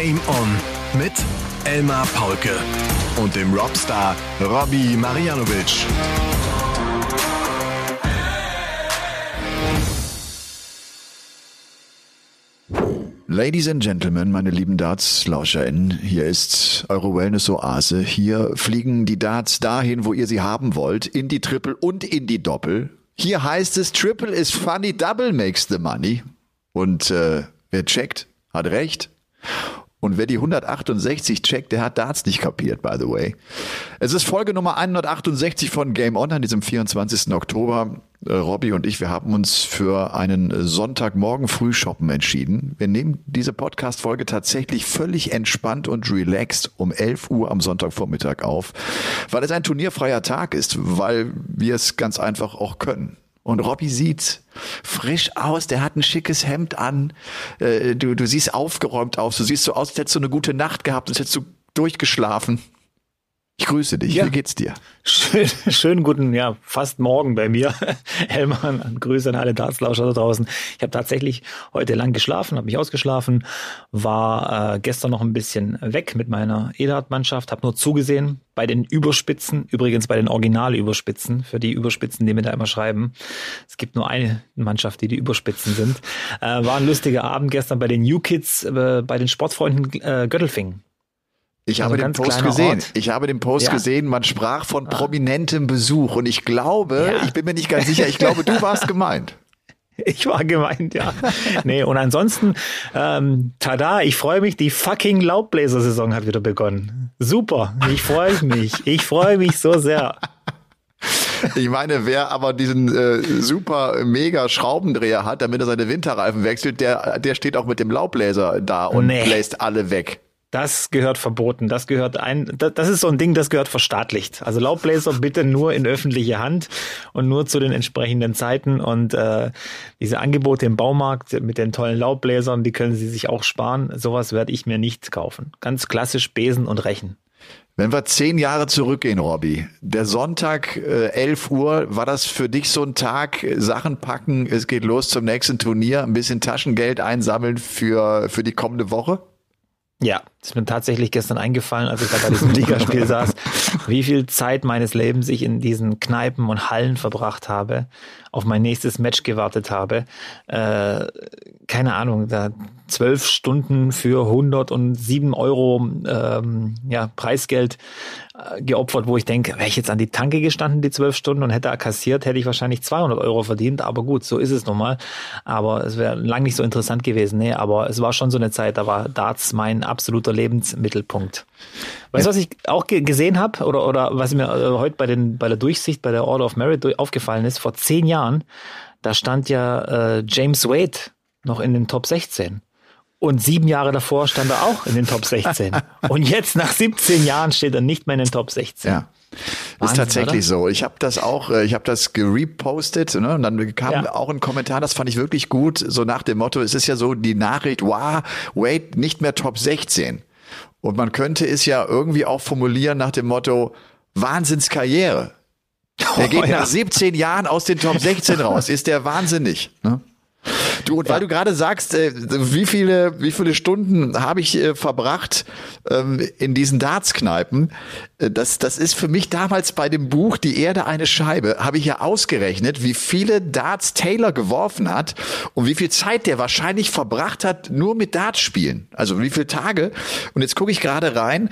Game On mit Elmar Paulke und dem Robstar Robbie Marianovic. Ladies and Gentlemen, meine lieben Darts-LauscherInnen, hier ist eure Wellness-Oase. Hier fliegen die Darts dahin, wo ihr sie haben wollt, in die Triple und in die Doppel. Hier heißt es, Triple is funny, Double makes the money. Und äh, wer checkt, hat recht. Und wer die 168 checkt, der hat Darts nicht kapiert, by the way. Es ist Folge Nummer 168 von Game On an diesem 24. Oktober. Äh, Robby und ich, wir haben uns für einen Sonntagmorgen Frühshoppen entschieden. Wir nehmen diese Podcast-Folge tatsächlich völlig entspannt und relaxed um 11 Uhr am Sonntagvormittag auf, weil es ein turnierfreier Tag ist, weil wir es ganz einfach auch können. Und Robby sieht frisch aus, der hat ein schickes Hemd an, äh, du, du siehst aufgeräumt aus, du siehst so aus, als hättest du eine gute Nacht gehabt, als hättest du durchgeschlafen. Ich grüße dich. Ja. Wie geht's dir? Schön, schönen guten, ja, fast morgen bei mir. Helman, Grüße an alle Dartslauscher da draußen. Ich habe tatsächlich heute lang geschlafen, habe mich ausgeschlafen, war äh, gestern noch ein bisschen weg mit meiner Edelhardt-Mannschaft, habe nur zugesehen bei den Überspitzen, übrigens bei den Originalüberspitzen, für die Überspitzen, die mir da immer schreiben. Es gibt nur eine Mannschaft, die die Überspitzen sind. Äh, war ein lustiger Abend gestern bei den New Kids, äh, bei den Sportfreunden äh, Göttelfing ich also habe den Post gesehen. Ort. Ich habe den Post ja. gesehen. Man sprach von ah. prominentem Besuch und ich glaube, ja. ich bin mir nicht ganz sicher, ich glaube, du warst gemeint. Ich war gemeint, ja. Nee, und ansonsten, ähm, tada, ich freue mich, die fucking Laubbläser-Saison hat wieder begonnen. Super, ich freue mich. Ich freue mich so sehr. Ich meine, wer aber diesen äh, super mega Schraubendreher hat, damit er seine Winterreifen wechselt, der, der steht auch mit dem Laubbläser da und nee. bläst alle weg. Das gehört verboten. Das gehört ein, das ist so ein Ding, das gehört verstaatlicht. Also Laubbläser bitte nur in öffentliche Hand und nur zu den entsprechenden Zeiten. Und äh, diese Angebote im Baumarkt mit den tollen Laubbläsern, die können Sie sich auch sparen. Sowas werde ich mir nicht kaufen. Ganz klassisch Besen und Rechen. Wenn wir zehn Jahre zurückgehen, Robby, der Sonntag, äh, 11 Uhr, war das für dich so ein Tag, Sachen packen, es geht los zum nächsten Turnier, ein bisschen Taschengeld einsammeln für, für die kommende Woche? Ja, ist mir tatsächlich gestern eingefallen, als ich da bei diesem Ligaspiel saß, wie viel Zeit meines Lebens ich in diesen Kneipen und Hallen verbracht habe, auf mein nächstes Match gewartet habe. Äh, keine Ahnung, da zwölf Stunden für 107 Euro ähm, ja, Preisgeld geopfert, wo ich denke, wäre ich jetzt an die Tanke gestanden, die zwölf Stunden und hätte kassiert, hätte ich wahrscheinlich 200 Euro verdient. Aber gut, so ist es nun mal. Aber es wäre lang nicht so interessant gewesen. Nee, aber es war schon so eine Zeit, da war Darts mein absoluter Lebensmittelpunkt. Weißt du, was ich auch gesehen habe oder, oder was mir äh, heute bei, den, bei der Durchsicht, bei der Order of Merit aufgefallen ist? Vor zehn Jahren, da stand ja äh, James Wade noch in den Top 16. Und sieben Jahre davor stand er auch in den Top 16. Und jetzt nach 17 Jahren steht er nicht mehr in den Top 16. Ja. Wahnsinn, ist tatsächlich oder? so. Ich habe das auch, äh, ich habe das gerepostet ne? und dann kam ja. auch ein Kommentar, das fand ich wirklich gut, so nach dem Motto, es ist ja so die Nachricht, wow, wait, nicht mehr Top 16. Und man könnte es ja irgendwie auch formulieren nach dem Motto, Wahnsinnskarriere. Er geht oh, ja. nach 17 Jahren aus den Top 16 raus. Ist der wahnsinnig. Ne? Du, und weil du gerade sagst, äh, wie viele, wie viele Stunden habe ich äh, verbracht ähm, in diesen Darts-Kneipen, äh, das, das ist für mich damals bei dem Buch Die Erde eine Scheibe, habe ich ja ausgerechnet, wie viele Darts Taylor geworfen hat und wie viel Zeit der wahrscheinlich verbracht hat, nur mit Darts spielen. Also wie viele Tage. Und jetzt gucke ich gerade rein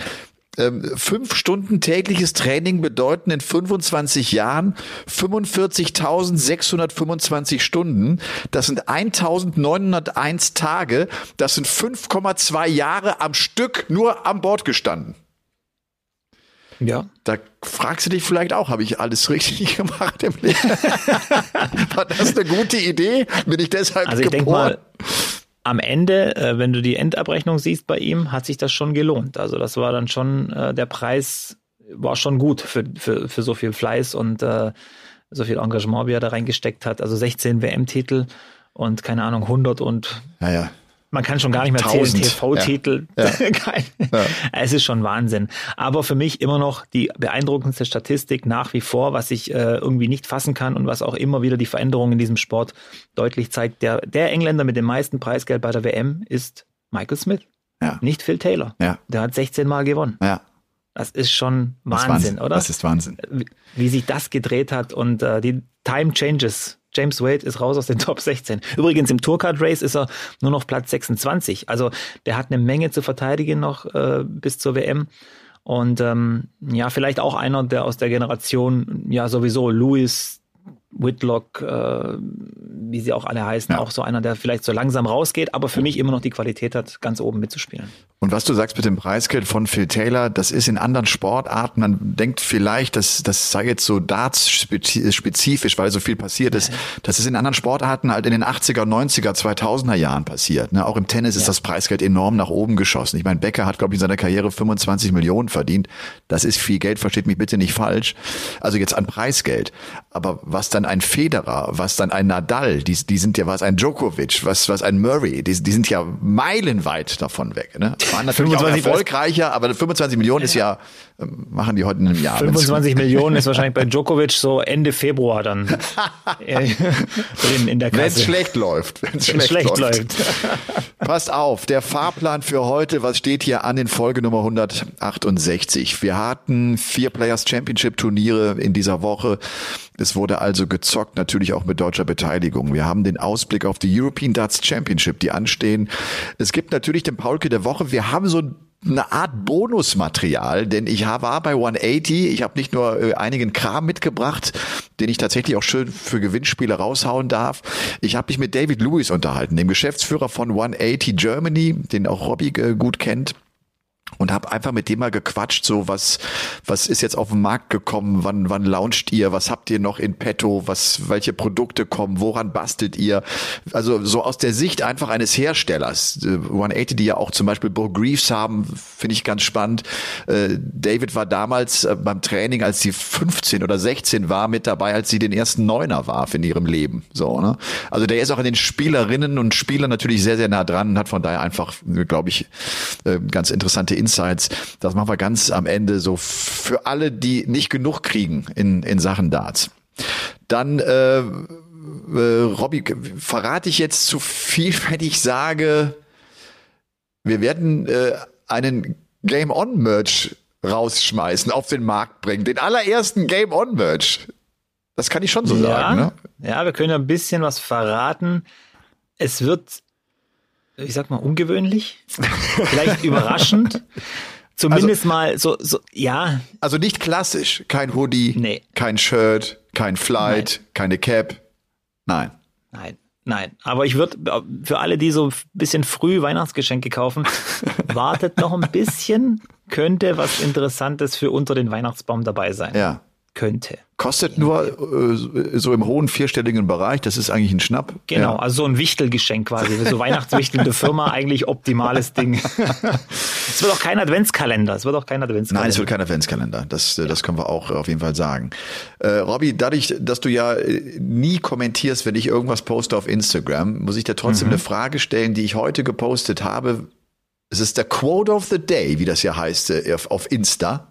ähm, fünf Stunden tägliches Training bedeuten in 25 Jahren 45.625 Stunden. Das sind 1.901 Tage. Das sind 5,2 Jahre am Stück nur an Bord gestanden. Ja. Da fragst du dich vielleicht auch, habe ich alles richtig gemacht im Leben? War das eine gute Idee? Bin ich deshalb also ich geboren? Am Ende, äh, wenn du die Endabrechnung siehst bei ihm, hat sich das schon gelohnt. Also das war dann schon, äh, der Preis war schon gut für, für, für so viel Fleiß und äh, so viel Engagement, wie er da reingesteckt hat. Also 16 WM-Titel und keine Ahnung, 100 und ja, ja man kann schon gar nicht mehr zählen, TV-Titel. Ja. Ja. es ist schon Wahnsinn. Aber für mich immer noch die beeindruckendste Statistik nach wie vor, was ich äh, irgendwie nicht fassen kann und was auch immer wieder die Veränderungen in diesem Sport deutlich zeigt. Der, der Engländer mit dem meisten Preisgeld bei der WM ist Michael Smith. Ja. Nicht Phil Taylor. Ja. Der hat 16 Mal gewonnen. Ja. Das ist schon Das ist Wahnsinn, oder? Das ist Wahnsinn. wie, wie sich das gedreht hat und äh, die Time Changes. James Wade ist raus aus den Top 16. Übrigens im Tourcard Race ist er nur noch Platz 26. Also der hat eine Menge zu verteidigen noch äh, bis zur WM. Und ähm, ja, vielleicht auch einer, der aus der Generation, ja sowieso, Lewis, Whitlock, äh, wie sie auch alle heißen, Ja. auch so einer, der vielleicht so langsam rausgeht, aber für mich immer noch die Qualität hat, ganz oben mitzuspielen. Und was du sagst mit dem Preisgeld von Phil Taylor, das ist in anderen Sportarten, man denkt vielleicht, dass das sei jetzt so darts-spezifisch, weil so viel passiert ist. Das ist in anderen Sportarten halt in den 80er, 90er, 2000er Jahren passiert. Ne? Auch im Tennis ist das Preisgeld enorm nach oben geschossen. Ich meine, Becker hat, glaube ich, in seiner Karriere 25 Millionen verdient. Das ist viel Geld, versteht mich bitte nicht falsch. Also jetzt an Preisgeld. Aber was dann ein Federer, was dann ein Nadal, die, die sind ja was ein Djokovic, was, was ein Murray, die, die sind ja meilenweit davon weg. Ne? Waren natürlich 25 auch erfolgreicher, aber 25 Millionen ist ja, ähm, machen die heute in einem Jahr. wenn's- 25 Millionen ist wahrscheinlich bei Djokovic so Ende Februar dann drin in der Wenn es Kasse. schlecht läuft. Wenn es schlecht, schlecht läuft. läuft. Passt auf, der Fahrplan für heute, was steht hier an in Folge Nummer 168? Wir hatten vier Players Championship Turniere in dieser Woche. Es wurde also gezockt, natürlich auch mit deutscher Beteiligung. Wir haben den Ausblick auf die European Darts Championship, die anstehen. Es gibt natürlich den Paulke der Woche. Wir haben so eine Art Bonusmaterial, denn ich war bei 180, ich habe nicht nur äh, einigen Kram mitgebracht, den ich tatsächlich auch schön für Gewinnspiele raushauen darf. Ich habe mich mit David Lewis unterhalten, dem Geschäftsführer von 180 Germany, den auch Robbie äh, gut kennt und habe einfach mit dem mal gequatscht, so was was ist jetzt auf den Markt gekommen, wann wann launcht ihr, was habt ihr noch in petto, was welche Produkte kommen, woran bastelt ihr? Also so aus der Sicht einfach eines Herstellers. Äh, 180, die ja auch zum Beispiel Bo Greaves haben, finde ich ganz spannend. Äh, David war damals äh, beim Training, als sie 15 oder 16 war, mit dabei, als sie den ersten Neuner warf in ihrem Leben. So, ne? Also der ist auch an den Spielerinnen und Spielern natürlich sehr, sehr nah dran und hat von daher einfach, glaube ich, äh, ganz interessante Insights. Das machen wir ganz am Ende so für alle, die nicht genug kriegen in, in Sachen Darts. Dann, äh, äh, Robby, verrate ich jetzt zu viel, wenn ich sage, wir werden äh, einen Game On Merch rausschmeißen, auf den Markt bringen. Den allerersten Game On Merch. Das kann ich schon so sagen, ne? ja, wir können ja ein bisschen was verraten. Es wird, ich sag mal, ungewöhnlich, vielleicht überraschend. Zumindest mal so, so, ja, Also nicht klassisch. Kein Hoodie, Nee. kein Shirt, kein Flight, keine Cap. Nein. Nein, nein. Aber ich würde für alle, die so ein bisschen früh Weihnachtsgeschenke kaufen, wartet noch ein bisschen. Könnte was Interessantes für unter den Weihnachtsbaum dabei sein. Ja. Könnte. Kostet nur äh, so im hohen vierstelligen Bereich. Das ist eigentlich ein Schnapp. Genau, Ja. also so ein Wichtelgeschenk quasi. So Weihnachtswichtelnde Firma, eigentlich optimales Ding. es wird auch kein Adventskalender. Es wird auch kein Adventskalender. Nein, es wird kein Adventskalender. Das, äh, das können wir auch auf jeden Fall sagen. Äh, Robby, dadurch, dass du ja äh, nie kommentierst, wenn ich irgendwas poste auf Instagram, muss ich dir trotzdem eine Frage stellen, die ich heute gepostet habe. Es ist der Quote of the Day, wie das ja heißt, äh, auf Insta.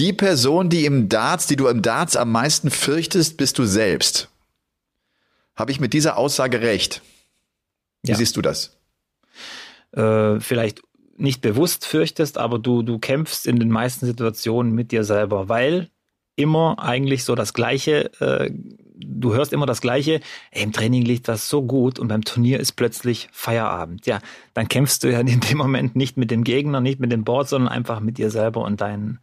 Die Person, die im Darts, die du im Darts am meisten fürchtest, bist du selbst. Habe ich mit dieser Aussage recht? Wie Ja. siehst du das? äh, vielleicht nicht bewusst fürchtest, aber du, du kämpfst in den meisten Situationen mit dir selber, weil immer eigentlich so das Gleiche, äh, du hörst immer das Gleiche, ey, im Training liegt das so gut und beim Turnier ist plötzlich Feierabend. Ja, dann kämpfst du ja in dem Moment nicht mit dem Gegner, nicht mit dem Board, sondern einfach mit dir selber und dein,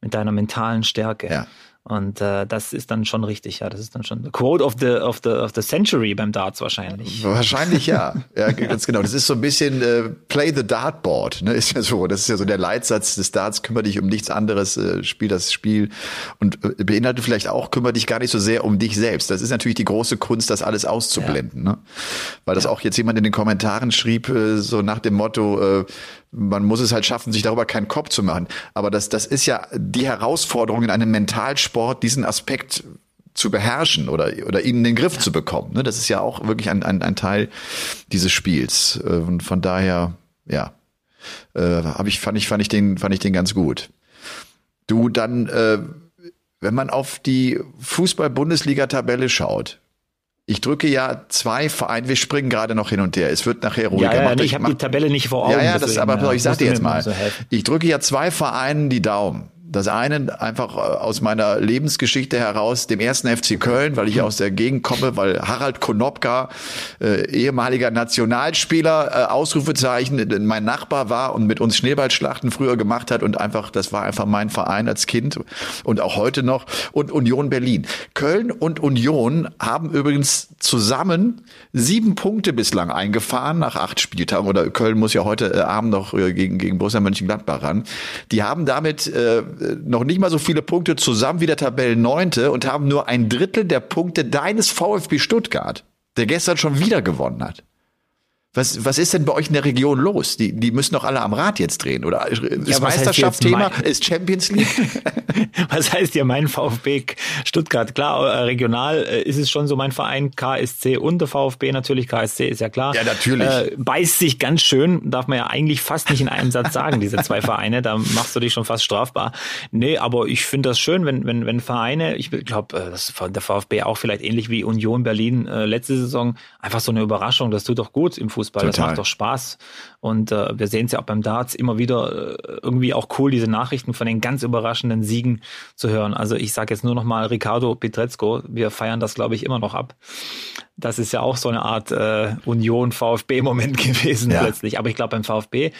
mit deiner mentalen Stärke. Ja. Und äh, das ist dann schon richtig, ja. Das ist dann schon the Quote of the, of the, of the Century beim Darts wahrscheinlich. Wahrscheinlich ja. Ja, ganz genau. Das ist so ein bisschen äh, Play the Dartboard, ne? Ist ja so. Das ist ja so der Leitsatz des Darts, kümmere dich um nichts anderes, äh, spiel das Spiel und äh, beinhaltet vielleicht auch, kümmere dich gar nicht so sehr um dich selbst. Das ist natürlich die große Kunst, das alles auszublenden, ne? Weil das auch jetzt jemand in den Kommentaren schrieb, äh, so nach dem Motto, äh, man muss es halt schaffen, sich darüber keinen Kopf zu machen. Aber das, das ist ja die Herausforderung in einem Mentalsport, diesen Aspekt zu beherrschen oder, oder ihn in den Griff zu bekommen. Ne? Das ist ja auch wirklich ein, ein, ein Teil dieses Spiels. Äh, Und von daher, ja, äh, habe ich, fand ich, fand ich den, fand ich den ganz gut. Du dann, äh, wenn man auf die Fußball-Bundesliga-Tabelle schaut, Ich drücke ja zwei Vereine, wir springen gerade noch hin und her. Es wird nachher ruhiger. Ja, ja, ich habe die Tabelle nicht vor Augen. Ja, ja, das, deswegen, aber äh, ich sag dir jetzt mal, so ich drücke ja zwei Vereinen die Daumen. Das eine einfach äh, aus meiner Lebensgeschichte heraus, dem ersten FC Köln, weil ich aus der Gegend komme, weil Harald Konopka, äh, ehemaliger Nationalspieler, äh, Ausrufezeichen, äh, mein Nachbar war und mit uns Schneeballschlachten früher gemacht hat und einfach, das war einfach mein Verein als Kind und auch heute noch und Union Berlin. Köln und Union haben übrigens zusammen sieben Punkte bislang eingefahren nach acht Spieltagen oder Köln muss ja heute äh, Abend noch gegen, gegen Borussia Mönchengladbach ran. Die haben damit äh, noch nicht mal so viele Punkte zusammen wie der Tabellenneunte und haben nur ein Drittel der Punkte deines VfB Stuttgart, der gestern schon wieder gewonnen hat. Was, was ist denn bei euch in der Region los? Die, die müssen doch alle am Rad jetzt drehen, oder? Ist was heißt Meisterschaft jetzt Thema? mein- Ist Champions League? Was heißt hier mein VfB Stuttgart? Klar, äh, regional äh, ist es schon so mein Verein KSC und der VfB natürlich. KSC ist ja klar. Ja, natürlich. Äh, beißt sich ganz schön, darf man ja eigentlich fast nicht in einem Satz sagen, diese zwei Vereine. Da machst du dich schon fast strafbar. Nee, aber ich finde das schön, wenn, wenn, wenn Vereine, ich glaube, das ist der VfB auch vielleicht ähnlich wie Union Berlin äh, letzte Saison, einfach so eine Überraschung. Das tut doch gut im Fußball. Das Total. macht doch Spaß. Und äh, wir sehen es ja auch beim Darts immer wieder äh, irgendwie auch cool, diese Nachrichten von den ganz überraschenden Siegen zu hören. Also ich sage jetzt nur noch mal Ricardo Pietrezco. Wir feiern das, glaube ich, immer noch ab. Das ist ja auch so eine Art äh, Union-VfB-Moment gewesen Ja. plötzlich. Aber ich glaube beim VfB,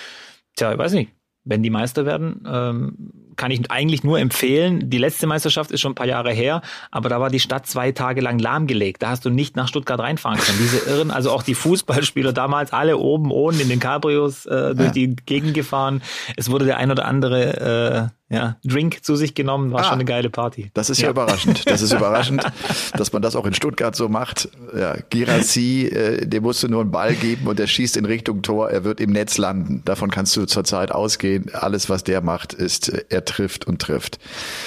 tja, ich weiß nicht, wenn die Meister werden, ähm, kann ich eigentlich nur empfehlen. Die letzte Meisterschaft ist schon ein paar Jahre her, aber da war die Stadt zwei Tage lang lahmgelegt. Da hast du nicht nach Stuttgart reinfahren können. Diese Irren, also auch die Fußballspieler damals alle oben ohne in den Cabrios äh, durch Ja. die Gegend gefahren. Es wurde der ein oder andere äh, ja, Drink zu sich genommen. War Ah. schon eine geile Party. Das ist ja, überraschend. Das ist überraschend, dass man das auch in Stuttgart so macht. Ja, Girassi, äh, dem musst du nur einen Ball geben und der schießt in Richtung Tor. Er wird im Netz landen. Davon kannst du zurzeit ausgehen. Alles, was der macht, ist, äh, er trifft und trifft.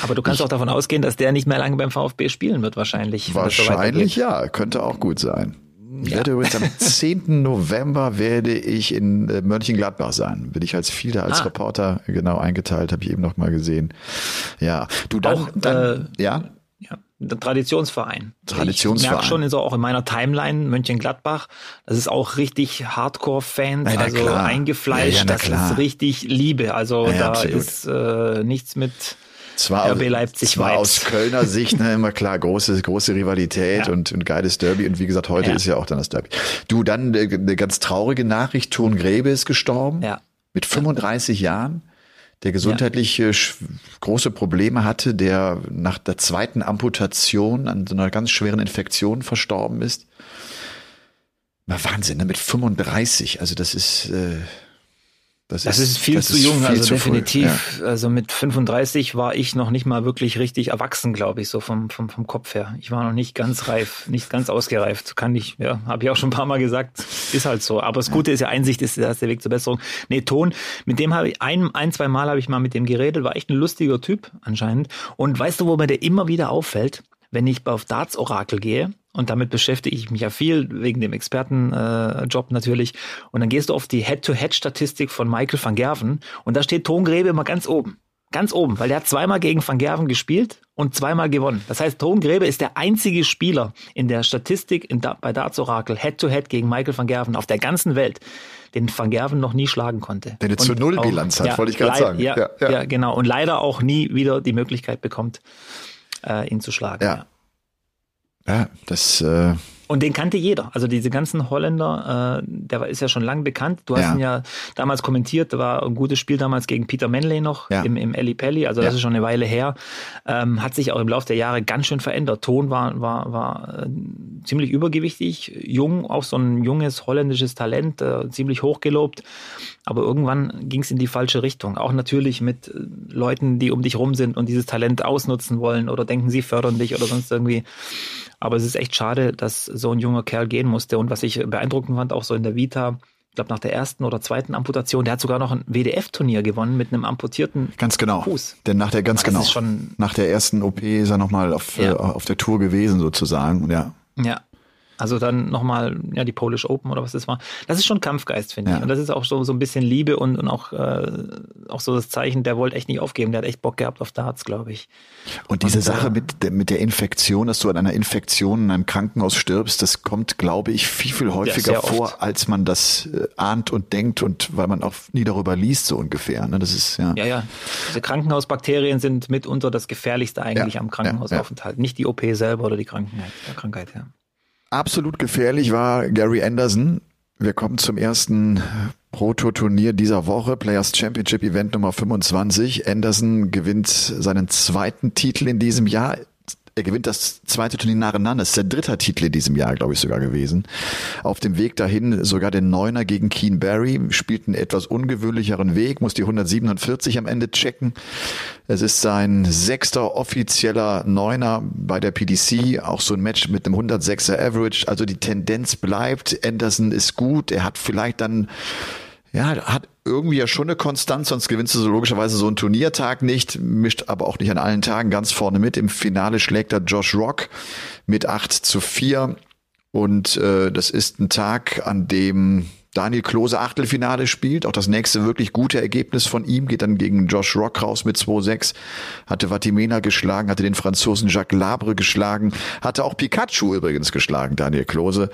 Aber du kannst auch davon ausgehen, dass der nicht mehr lange beim VfB spielen wird, wahrscheinlich. so Wahrscheinlich weitergeht. ja, könnte auch gut sein. Ich Ja. werde übrigens am 10. November werde ich in äh, Mönchengladbach sein. Bin ich als Fielder, als Ah. Reporter genau eingeteilt, habe ich eben noch mal gesehen. Ja, du dann, Auch, dann äh, ja, Ja, Traditionsverein. Traditionsverein. Ich merke schon in so auch in meiner Timeline Mönchengladbach, das ist auch richtig Hardcore-Fans, also klar. eingefleischt, Ja, das klar. ist richtig Liebe. Also da absolut. ist äh, nichts mit zwar, RB Leipzig zwar aus Kölner Sicht ne, immer klar große große Rivalität Ja. und, und geiles Derby und wie gesagt heute Ja. ist ja auch dann das Derby. Du dann äh, eine ganz traurige Nachricht: Ton Grebe ist gestorben Ja. mit 35 Jahren. Der gesundheitliche sch- große Probleme hatte, der nach der zweiten Amputation an so einer ganz schweren Infektion verstorben ist. Na, Wahnsinn, ne? mit 35. Also das ist äh, Das ist viel das zu ist jung, viel also zu früh. definitiv. Also mit 35 war ich noch nicht mal wirklich richtig erwachsen, glaube ich, so vom, vom, vom Kopf her. Ich war noch nicht ganz reif, nicht ganz ausgereift. Kann ich, ja, habe ich auch schon ein paar Mal gesagt. Ist halt so. Aber das Gute ist ja, Einsicht ist das ist der Weg zur Besserung. Nee, Ton, mit dem habe ich ein, ein, zwei Mal habe ich mal mit dem geredet, war echt ein lustiger Typ anscheinend. Und weißt du, wo mir der immer wieder auffällt? Wenn ich auf Darts Orakel gehe, und damit beschäftige ich mich ja viel, wegen dem Expertenjob äh, natürlich. Und dann gehst du auf die Head-to-Head-Statistik von Michael van Gerven und da steht Ton Grebe immer ganz oben. Ganz oben, weil der hat zweimal gegen Van Gerven gespielt und zweimal gewonnen. Das heißt, Ton Grebe ist der einzige Spieler in der Statistik in da, bei Darts Orakel Head-to-Head gegen Michael van Gerven auf der ganzen Welt, den Van Gerven noch nie schlagen konnte. Der eine zu Null Bilanz hat, wollte ich gerade sagen. Ja, Ja, ja, ja. genau. Und leider auch nie wieder die Möglichkeit bekommt, äh, ihn zu schlagen. Ja. Ja, das äh, Und den kannte jeder. Also diese ganzen Holländer, äh, der war- ist ja schon lang bekannt. Du hast Ja. ihn ja damals kommentiert, da war ein gutes Spiel damals gegen Peter Manley noch Ja. im, im Eli Pelli, also das Ja. ist schon eine Weile her. Ähm, hat sich auch im Laufe der Jahre ganz schön verändert. Ton war, war, war äh, ziemlich übergewichtig, jung, auch so ein junges holländisches Talent, äh, ziemlich hochgelobt. Aber irgendwann ging es in die falsche Richtung. Auch natürlich mit äh, Leuten, die um dich rum sind und dieses Talent ausnutzen wollen oder denken, sie fördern dich oder sonst irgendwie. Aber es ist echt schade, dass so ein junger Kerl gehen musste. Und was ich beeindruckend fand, auch so in der Vita, ich glaube nach der ersten oder zweiten Amputation, der hat sogar noch ein WDF-Turnier gewonnen mit einem amputierten Ganz genau. Fuß. Denn nach der ganz Das genau ist schon- nach der ersten OP ist er nochmal auf, Ja. äh, auf der Tour gewesen sozusagen. Ja. Ja. Also dann nochmal, ja, die Polish Open oder was das war. Das ist schon Kampfgeist, finde Ja. ich. Und das ist auch so, so ein bisschen Liebe und, und auch, äh, auch so das Zeichen, der wollte echt nicht aufgeben. Der hat echt Bock gehabt auf Darts, glaube ich. Und diese Und, Sache äh, mit der, mit der Infektion, dass du an einer Infektion in einem Krankenhaus stirbst, das kommt, glaube ich, viel, viel häufiger oft. vor, als man das äh, ahnt und denkt und weil man auch nie darüber liest, so ungefähr. Ne? Das ist, ja. Ja, ja. Diese Krankenhausbakterien sind mitunter das Gefährlichste eigentlich Ja, am Krankenhausaufenthalt. Nicht die OP selber oder die Krankheit, ja. Absolut gefährlich war Gary Anderson. Wir kommen zum ersten Pro-Tour-Turnier dieser Woche, Players Championship Event Nummer 25. Anderson gewinnt seinen zweiten Titel in diesem Jahr. Er gewinnt das zweite Turnier nacheinander. Das ist der dritte Titel in diesem Jahr, glaube ich, sogar gewesen. Auf dem Weg dahin sogar den Neuner gegen Keen Barry, spielt einen etwas ungewöhnlicheren Weg, muss die 147 am Ende checken. Es ist sein sechster offizieller Neuner bei der PDC, auch so ein Match mit einem 106er Average. Also die Tendenz bleibt. Anderson ist gut. Er hat vielleicht dann ja, hat irgendwie ja schon eine Konstanz, sonst gewinnst du so logischerweise so einen Turniertag nicht, mischt aber auch nicht an allen Tagen ganz vorne mit. Im Finale schlägt er Josh Rock mit 8 zu 4 und äh, das ist ein Tag, an dem Daniel Klose Achtelfinale spielt. Auch das nächste wirklich gute Ergebnis von ihm geht dann gegen Josh Rock raus mit 2-6. Hatte Vatimena geschlagen, hatte den Franzosen Jacques Labre geschlagen, hatte auch Pikachu übrigens geschlagen, Daniel Klose.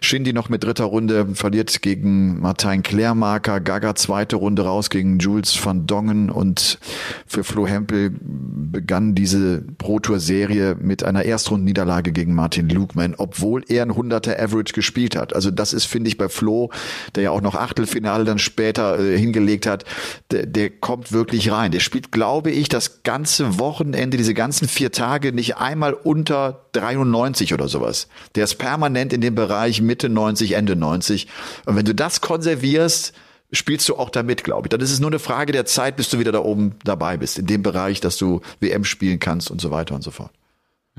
Shindy noch mit dritter Runde verliert gegen Martin Klärmarker. Gaga zweite Runde raus gegen Jules van Dongen und für Flo Hempel begann diese Pro Tour Serie mit einer Erstrundenniederlage gegen Martin Lugman, obwohl er ein 100er Average gespielt hat. Also das ist, finde ich, bei Flo, der ja auch noch Achtelfinale dann später äh, hingelegt hat, der, der kommt wirklich rein. Der spielt, glaube ich, das ganze Wochenende, diese ganzen vier Tage nicht einmal unter 93 oder sowas. Der ist permanent in dem Bereich Mitte 90, Ende 90. Und wenn du das konservierst, spielst du auch damit, glaube ich. Dann ist es nur eine Frage der Zeit, bis du wieder da oben dabei bist, in dem Bereich, dass du WM spielen kannst und so weiter und so fort.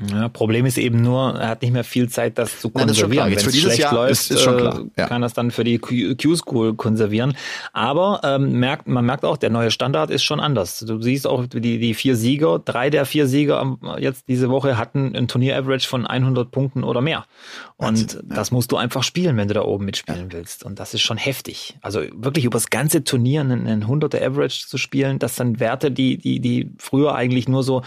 Ja, Problem ist eben nur, er hat nicht mehr viel Zeit, das zu konservieren. Wenn es dieses schlecht Jahr läuft, ist- ist äh, Ja. kann das dann für die Q- Q-School konservieren. Aber ähm, merkt, man merkt auch, der neue Standard ist schon anders. Du siehst auch die, die vier Sieger, drei der vier Sieger jetzt diese Woche hatten ein Turnier-Average von 100 Punkten oder mehr. Und ja. das musst du einfach spielen, wenn du da oben mitspielen willst. Und das ist schon heftig. Also wirklich über das ganze Turnier einen, einen 100er Average zu spielen, das sind Werte, die, die, die früher eigentlich nur so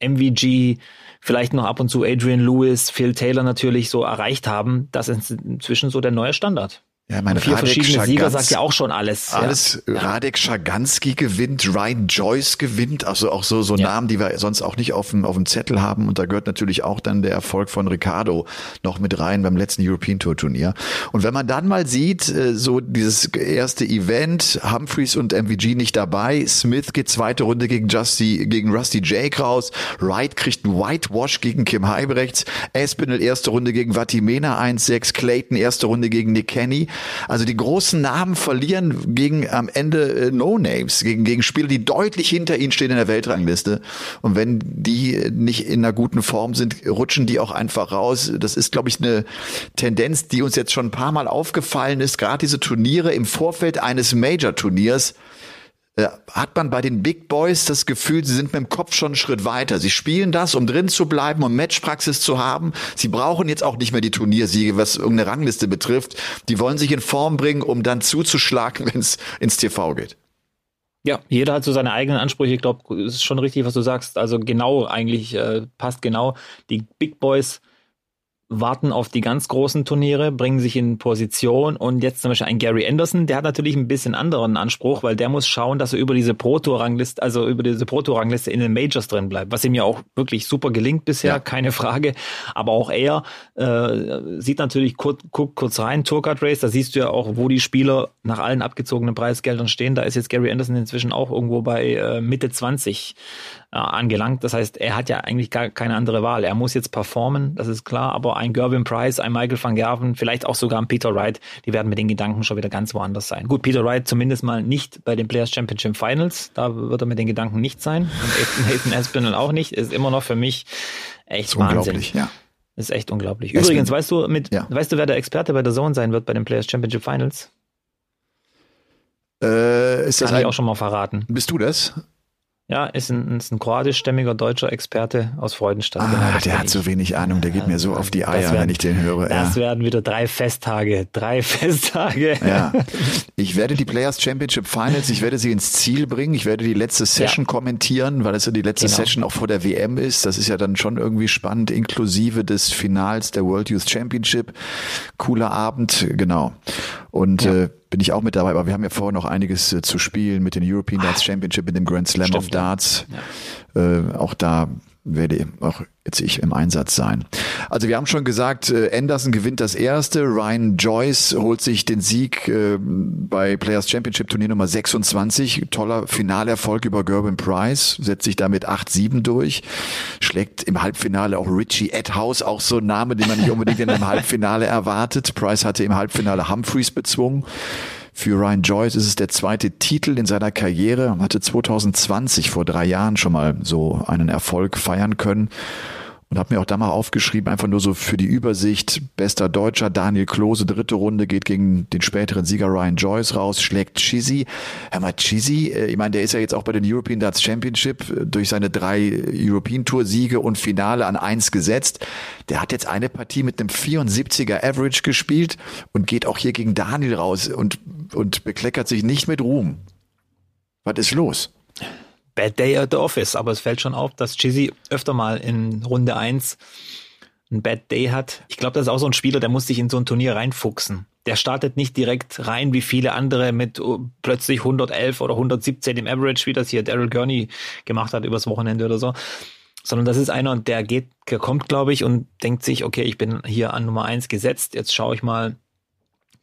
MVG, vielleicht noch ab und zu Adrian Lewis, Phil Taylor natürlich so erreicht haben. Das ist inzwischen so der neue Standard. Ja, meine Vier Radek verschiedene Sieger Schagans- sagt ja auch schon alles. Alles, Ja. Radek Schaganski gewinnt, Ryan Joyce gewinnt, also auch so, so Ja. Namen, die wir sonst auch nicht auf dem, auf dem Zettel haben. Und da gehört natürlich auch dann der Erfolg von Ricardo noch mit rein beim letzten European Tour Turnier. Und wenn man dann mal sieht, äh, so dieses erste Event, Humphreys und MVG nicht dabei, Smith geht zweite Runde gegen Justy, gegen Rusty Jake raus, Wright kriegt einen Whitewash gegen Kim Heibrechts, Espinel erste Runde gegen Vatimena 1-6, Clayton erste Runde gegen Nick Kenny. Also die großen Namen verlieren gegen am Ende äh, No-Names, gegen, gegen Spieler, die deutlich hinter ihnen stehen in der Weltrangliste. Und wenn die nicht in einer guten Form sind, rutschen die auch einfach raus. Das ist, glaube ich, eine Tendenz, die uns jetzt schon ein paar Mal aufgefallen ist. Gerade diese Turniere im Vorfeld eines Major-Turniers äh, hat man bei den Big Boys das Gefühl, sie sind mit dem Kopf schon einen Schritt weiter. Sie spielen das, um drin zu bleiben, um Matchpraxis zu haben. Sie brauchen jetzt auch nicht mehr die Turniersiege, was irgendeine Rangliste betrifft. Die wollen sich in Form bringen, um dann zuzuschlagen, wenn es ins TV geht. Ja, jeder hat so seine eigenen Ansprüche. Ich glaube, es ist schon richtig, was du sagst. Also genau eigentlich äh, passt genau. Die Big Boys warten auf die ganz großen Turniere, bringen sich in Position und jetzt zum Beispiel ein Gary Anderson, der hat natürlich ein bisschen anderen Anspruch, weil der muss schauen, dass er über diese Pro-Tour-Rangliste, also über diese Pro-Tour-Rangliste in den Majors drin bleibt, was ihm ja auch wirklich super gelingt bisher, Ja. keine Frage. Aber auch er äh, sieht natürlich kurz, guckt kurz rein, Tourcard Race, da siehst du ja auch, wo die Spieler nach allen abgezogenen Preisgeldern stehen. Da ist jetzt Gary Anderson inzwischen auch irgendwo bei äh, Mitte 20 äh, angelangt. Das heißt, er hat ja eigentlich gar keine andere Wahl. Er muss jetzt performen, das ist klar, aber ein Gervin Price, ein Michael van Gerven, vielleicht auch sogar ein Peter Wright, die werden mit den Gedanken schon wieder ganz woanders sein. Gut, Peter Wright zumindest mal nicht bei den Players Championship Finals, da wird er mit den Gedanken nicht sein. Und Nathan Aspinall auch nicht, ist immer noch für mich echt Das ist Wahnsinn. unglaublich, ja. Ist echt unglaublich. Übrigens, weißt du, mit, Ja. weißt du, wer der Experte bei der Zone sein wird bei den Players Championship Finals? Äh, ist das Kann ich ein, auch schon mal verraten. bist du das? Ja, ist ein, ist ein kroatischstämmiger deutscher Experte aus Freudenstadt. Ah, genau, der hat ich. so wenig Ahnung, der geht mir so auf die Eier, werden, wenn ich den höre. Das ja. werden wieder drei Festtage, drei Festtage. Ja. Ich werde die Players Championship Finals, ich werde sie ins Ziel bringen, ich werde die letzte Session ja. kommentieren, weil es ja die letzte genau. Session auch vor der WM ist. Das ist ja dann schon irgendwie spannend, inklusive des Finals der World Youth Championship. Cooler Abend, genau. Und ja. äh, bin ich auch mit dabei, aber wir haben ja vorher noch einiges äh, zu spielen mit den European Darts Championship, mit dem Grand Slam Stimmt, of Darts. Ja. Äh, auch da werde auch jetzt ich im Einsatz sein. Also wir haben schon gesagt, äh, Anderson gewinnt das erste, Ryan Joyce holt sich den Sieg äh, bei Players Championship Turnier Nummer 26, toller Finalerfolg über Gerben Price, setzt sich damit 8-7 durch, schlägt im Halbfinale auch Richie Edhouse, auch so ein Name, den man nicht unbedingt in einem Halbfinale erwartet. Price hatte im Halbfinale Humphreys bezwungen. Für Ryan Joyce ist es der zweite Titel in seiner Karriere, hatte 2020 vor drei Jahren schon mal so einen Erfolg feiern können und habe mir auch da mal aufgeschrieben, einfach nur so für die Übersicht. Bester Deutscher Daniel Klose, dritte Runde, geht gegen den späteren Sieger Ryan Joyce raus, schlägt Chizzy. Hör mal, Chizzy, äh, ich meine, der ist ja jetzt auch bei den European Darts Championship äh, durch seine drei European Tour Siege und Finale an eins gesetzt. Der hat jetzt eine Partie mit einem 74er Average gespielt und geht auch hier gegen Daniel raus und, und bekleckert sich nicht mit Ruhm. Was ist los? Bad Day at the Office, aber es fällt schon auf, dass Chizzy öfter mal in Runde 1 ein Bad Day hat. Ich glaube, das ist auch so ein Spieler, der muss sich in so ein Turnier reinfuchsen. Der startet nicht direkt rein wie viele andere mit oh, plötzlich 111 oder 117 im Average, wie das hier Daryl Gurney gemacht hat übers Wochenende oder so. Sondern das ist einer, der geht, der kommt, glaube ich, und denkt sich, okay, ich bin hier an Nummer 1 gesetzt, jetzt schaue ich mal,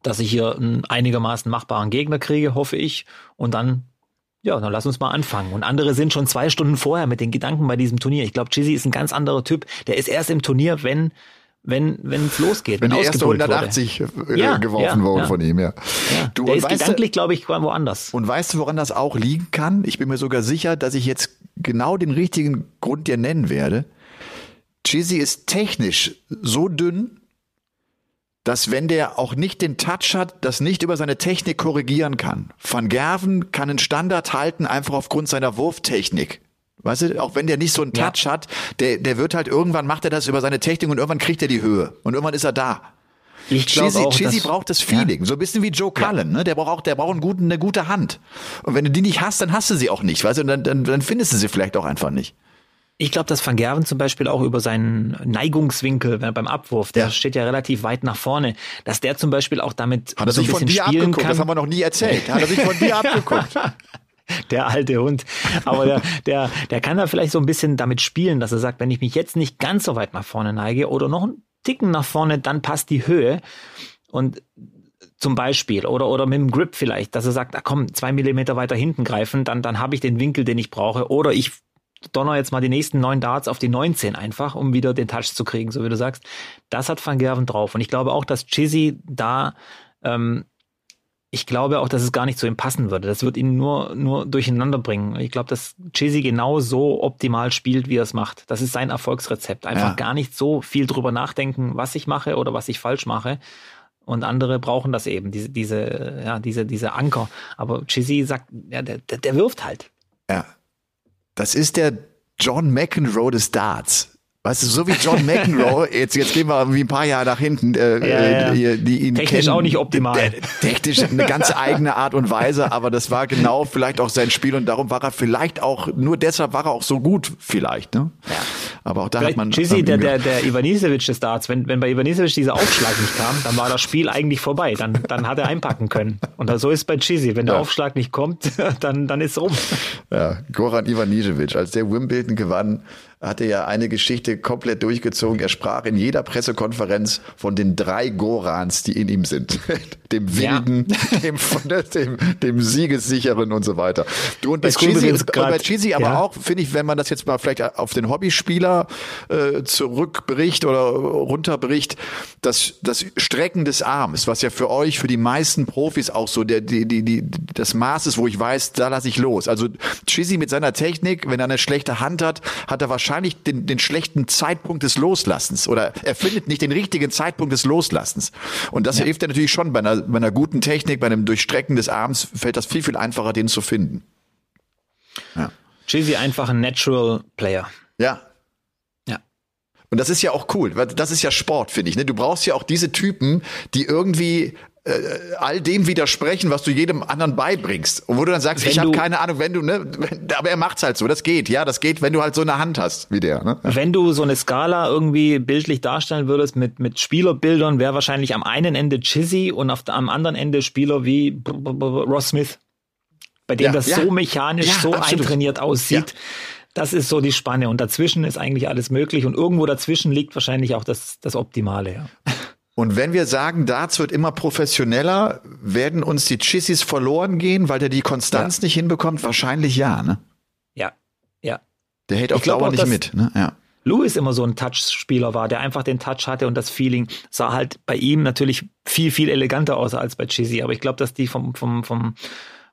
dass ich hier einen einigermaßen machbaren Gegner kriege, hoffe ich. Und dann ja, dann lass uns mal anfangen. Und andere sind schon zwei Stunden vorher mit den Gedanken bei diesem Turnier. Ich glaube, Chizzy ist ein ganz anderer Typ. Der ist erst im Turnier, wenn wenn wenn es losgeht. Wenn die erste 180 wurde. Äh, ja, geworfen ja, wurde ja. von ihm, ja. ja. Du, der ist gedanklich, glaube ich, woanders. Und weißt du, woran das auch liegen kann? Ich bin mir sogar sicher, dass ich jetzt genau den richtigen Grund dir nennen werde. Chizzy ist technisch so dünn, dass wenn der auch nicht den Touch hat, das nicht über seine Technik korrigieren kann. Van Gerven kann einen Standard halten, einfach aufgrund seiner Wurftechnik. Weißt du, auch wenn der nicht so einen Touch ja. hat, der, der wird halt irgendwann macht er das über seine Technik und irgendwann kriegt er die Höhe und irgendwann ist er da. Ich Chizzy, auch, Chizzy braucht das Feeling, ja. so ein bisschen wie Joe Cullen, ja. ne? Der braucht auch, der braucht einen guten, eine gute Hand. Und wenn du die nicht hast, dann hast du sie auch nicht, weißt du, und dann, dann, dann findest du sie vielleicht auch einfach nicht. Ich glaube, dass Van Gerven zum Beispiel auch über seinen Neigungswinkel beim Abwurf, der ja. steht ja relativ weit nach vorne, dass der zum Beispiel auch damit Hat er so sich von dir abgeguckt? Kann. Das haben wir noch nie erzählt. Hat er sich von dir abgeguckt? der alte Hund. Aber der, der, der kann da vielleicht so ein bisschen damit spielen, dass er sagt, wenn ich mich jetzt nicht ganz so weit nach vorne neige oder noch einen Ticken nach vorne, dann passt die Höhe. Und zum Beispiel oder oder mit dem Grip vielleicht, dass er sagt, ah, komm, zwei Millimeter weiter hinten greifen, dann dann habe ich den Winkel, den ich brauche. Oder ich donner jetzt mal die nächsten neun Darts auf die 19 einfach, um wieder den Touch zu kriegen, so wie du sagst. Das hat Van Gerven drauf. Und ich glaube auch, dass Chizzy da, ähm, ich glaube auch, dass es gar nicht zu ihm passen würde. Das wird ihn nur, nur durcheinander bringen. Ich glaube, dass Chizzy genau so optimal spielt, wie er es macht. Das ist sein Erfolgsrezept. Einfach ja. gar nicht so viel drüber nachdenken, was ich mache oder was ich falsch mache. Und andere brauchen das eben, diese, diese, ja, diese, diese Anker. Aber Chizzy sagt, ja, der, der, der wirft halt. Ja, das ist der John McEnroe des Darts. Weißt du, so wie John McEnroe, jetzt, jetzt gehen wir wie ein paar Jahre nach hinten, äh, ja, ja. Die, die ihn Technisch kennen, auch nicht optimal. Technisch eine ganz eigene Art und Weise, aber das war genau vielleicht auch sein Spiel und darum war er vielleicht auch, nur deshalb war er auch so gut vielleicht. Ne? Ja. Aber auch da vielleicht hat man... Chizzy, der, der, der Ivanisevic des Darts, wenn, wenn bei Ivanisevic dieser Aufschlag nicht kam, dann war das Spiel eigentlich vorbei. Dann, dann hat er einpacken können. Und so ist es bei Chizzy. Wenn der ja. Aufschlag nicht kommt, dann, dann ist es rum. Ja, Goran Ivanisevic, als der Wimbledon gewann, hatte ja eine Geschichte komplett durchgezogen. Er sprach in jeder Pressekonferenz von den drei Gorans, die in ihm sind. Dem wilden, ja. dem, dem, dem siegessicheren und so weiter. Du und bei Cheesy, und bei Cheesy aber ja. auch, finde ich, wenn man das jetzt mal vielleicht auf den Hobbyspieler äh, zurückbricht oder runterbricht, das, das Strecken des Arms, was ja für euch, für die meisten Profis auch so der, die, die, die, das Maß ist, wo ich weiß, da lasse ich los. Also Cheesy mit seiner Technik, wenn er eine schlechte Hand hat, hat er wahrscheinlich wahrscheinlich den, den schlechten Zeitpunkt des Loslassens oder er findet nicht den richtigen Zeitpunkt des Loslassens. Und das ja. hilft ja natürlich schon bei einer, bei einer guten Technik, bei einem Durchstrecken des Arms fällt das viel, viel einfacher, den zu finden. Ja. Chizzy einfach ein Natural Player. Ja. Ja. Und das ist ja auch cool, weil das ist ja Sport, finde ich. Ne? Du brauchst ja auch diese Typen, die irgendwie äh, all dem widersprechen, was du jedem anderen beibringst. Und wo du dann sagst, Wenn ich habe keine Ahnung, wenn du, ne, wenn, aber er macht's halt so, das geht, ja, das geht, wenn du halt so eine Hand hast wie der. Ne? Wenn du so eine Skala irgendwie bildlich darstellen würdest mit, mit Spielerbildern, wäre wahrscheinlich am einen Ende Chizzy und auf, am anderen Ende Spieler wie B- B- B- Ross Smith, bei dem Ja, das ja. so mechanisch, Ja, so absolut. eintrainiert aussieht. Das ist so die Spanne. Und dazwischen ist eigentlich alles möglich. Und irgendwo dazwischen liegt wahrscheinlich auch das, das Optimale. Ja. Und wenn wir sagen, Darts wird immer professioneller, werden uns die Chissies verloren gehen, weil der die Konstanz nicht hinbekommt? Wahrscheinlich ja, ne? Ja. Ja. Der hält auf Dauer auch, nicht mit, ne? Ja. Lewis immer so ein Touch-Spieler war, der einfach den Touch hatte und das Feeling sah halt bei ihm natürlich viel, viel eleganter aus als bei Chizzy. Aber ich glaube, dass die vom, vom, vom,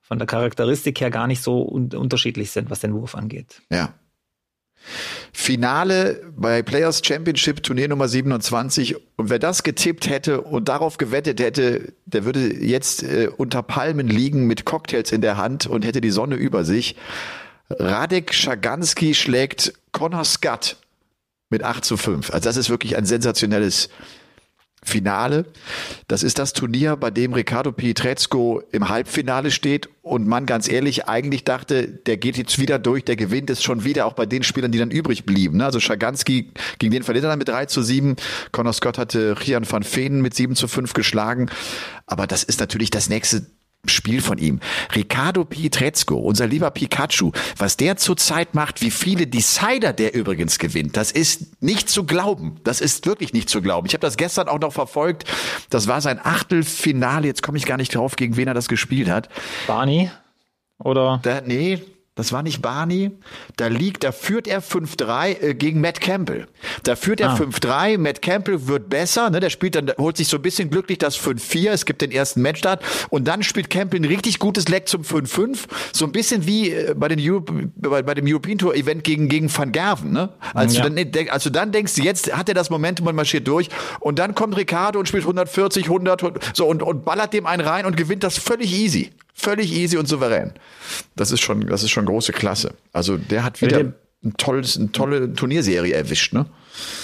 von der Charakteristik her gar nicht so un unterschiedlich sind, was den Wurf angeht. Ja. Finale bei Players Championship Turnier Nummer 27 und wer das getippt hätte und darauf gewettet hätte, der würde jetzt äh, unter Palmen liegen mit Cocktails in der Hand und hätte die Sonne über sich. Radek Schaganski schlägt Connor Scott mit 8 zu 5. Also das ist wirklich ein sensationelles Finale. Das ist das Turnier, bei dem Ricardo Pietrezco im Halbfinale steht und man ganz ehrlich eigentlich dachte, der geht jetzt wieder durch, der gewinnt es schon wieder, auch bei den Spielern, die dann übrig blieben. ne? Also Schaganski gegen den verliert er dann mit 3 zu 7. Connor Scott hatte Rian van Veen mit 7 zu 5 geschlagen. Aber das ist natürlich das nächste Spiel von ihm. Ricardo Pietrezco, unser lieber Pikachu, was der zurzeit macht, wie viele Decider der übrigens gewinnt, das ist nicht zu glauben. Das ist wirklich nicht zu glauben. Ich habe das gestern auch noch verfolgt. Das war sein Achtelfinale. Jetzt komme ich gar nicht drauf, gegen wen er das gespielt hat. Barney? Oder? Da, nee, das war nicht Barney. Da liegt, da führt er 5-3 äh, gegen Matt Campbell. Da führt er Ah. 5-3. Matt Campbell wird besser. Ne? Der spielt dann, holt sich so ein bisschen glücklich das 5-4. Es gibt den ersten Matchstart. Und dann spielt Campbell ein richtig gutes Leck zum 5-5. So ein bisschen wie äh, bei, den Euro bei, bei dem European Tour Event gegen, gegen Van Gerven. Ne? Als, Ja. du dann, denk- als du dann denkst, jetzt hat er das Momentum und marschiert durch. Und dann kommt Ricardo und spielt 140, 100, so und, und ballert dem einen rein und gewinnt das völlig easy. Völlig easy und souverän. Das ist schon, das ist schon große Klasse. Also der hat wieder ein tolles, eine tolle Turnierserie erwischt, ne?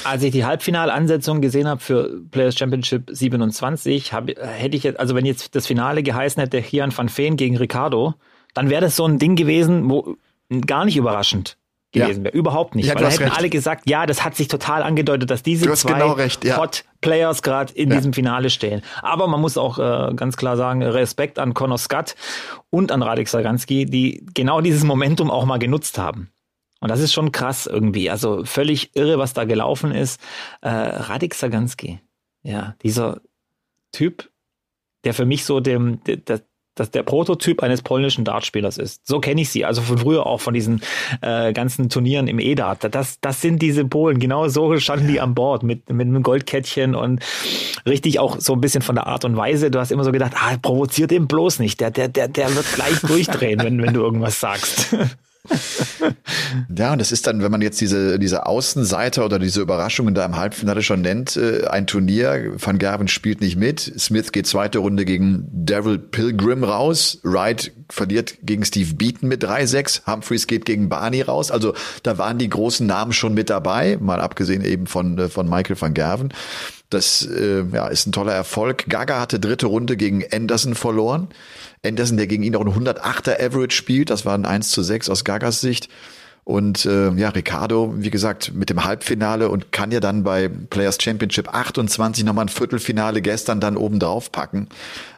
Als ich die Halbfinalansetzung gesehen habe für Players Championship 27, hab, hätte ich jetzt, also wenn jetzt das Finale geheißen hätte, Hian van Veen gegen Ricardo, dann wäre das so ein Ding gewesen, wo gar nicht überraschend. Gewesen wäre. Überhaupt nicht. Ja, Weil da hätten recht. alle gesagt, ja, das hat sich total angedeutet, dass diese zwei genau recht, ja. Hot Players gerade in Ja. diesem Finale stehen. Aber man muss auch äh, ganz klar sagen, Respekt an Conor Scott und an Radek Saganski, die genau dieses Momentum auch mal genutzt haben. Und das ist schon krass irgendwie. Also völlig irre, was da gelaufen ist. Äh, Radek Saganski, ja, dieser Typ, der für mich so dem, der, das der Prototyp eines polnischen Dartspielers ist. So kenne ich sie, also von früher auch von diesen äh, ganzen Turnieren im E-Dart. Das, das sind diese Polen. Genau so standen die an Bord mit, mit einem Goldkettchen und richtig auch so ein bisschen von der Art und Weise. Du hast immer so gedacht, ah, provoziert ihn bloß nicht. Der, der, der, der wird gleich durchdrehen, wenn, wenn du irgendwas sagst. Ja, und das ist dann, wenn man jetzt diese, diese Außenseiter oder diese Überraschungen da im Halbfinale schon nennt, äh, ein Turnier. Van Gerven spielt nicht mit. Smith geht zweite Runde gegen Daryl Pilgrim raus. Wright verliert gegen Steve Beaton mit 3-6. Humphreys geht gegen Barney raus. Also da waren die großen Namen schon mit dabei, mal abgesehen eben von, äh, von Michael van Gerven. Das äh, ja, ist ein toller Erfolg. Gaga hatte dritte Runde gegen Anderson verloren. Anderson, der gegen ihn auch ein 108er Average spielt, das war ein 1 zu 6 aus Gagas Sicht. Und äh, ja, Ricardo, wie gesagt, mit dem Halbfinale und kann ja dann bei Players Championship 28 nochmal ein Viertelfinale gestern dann oben drauf packen.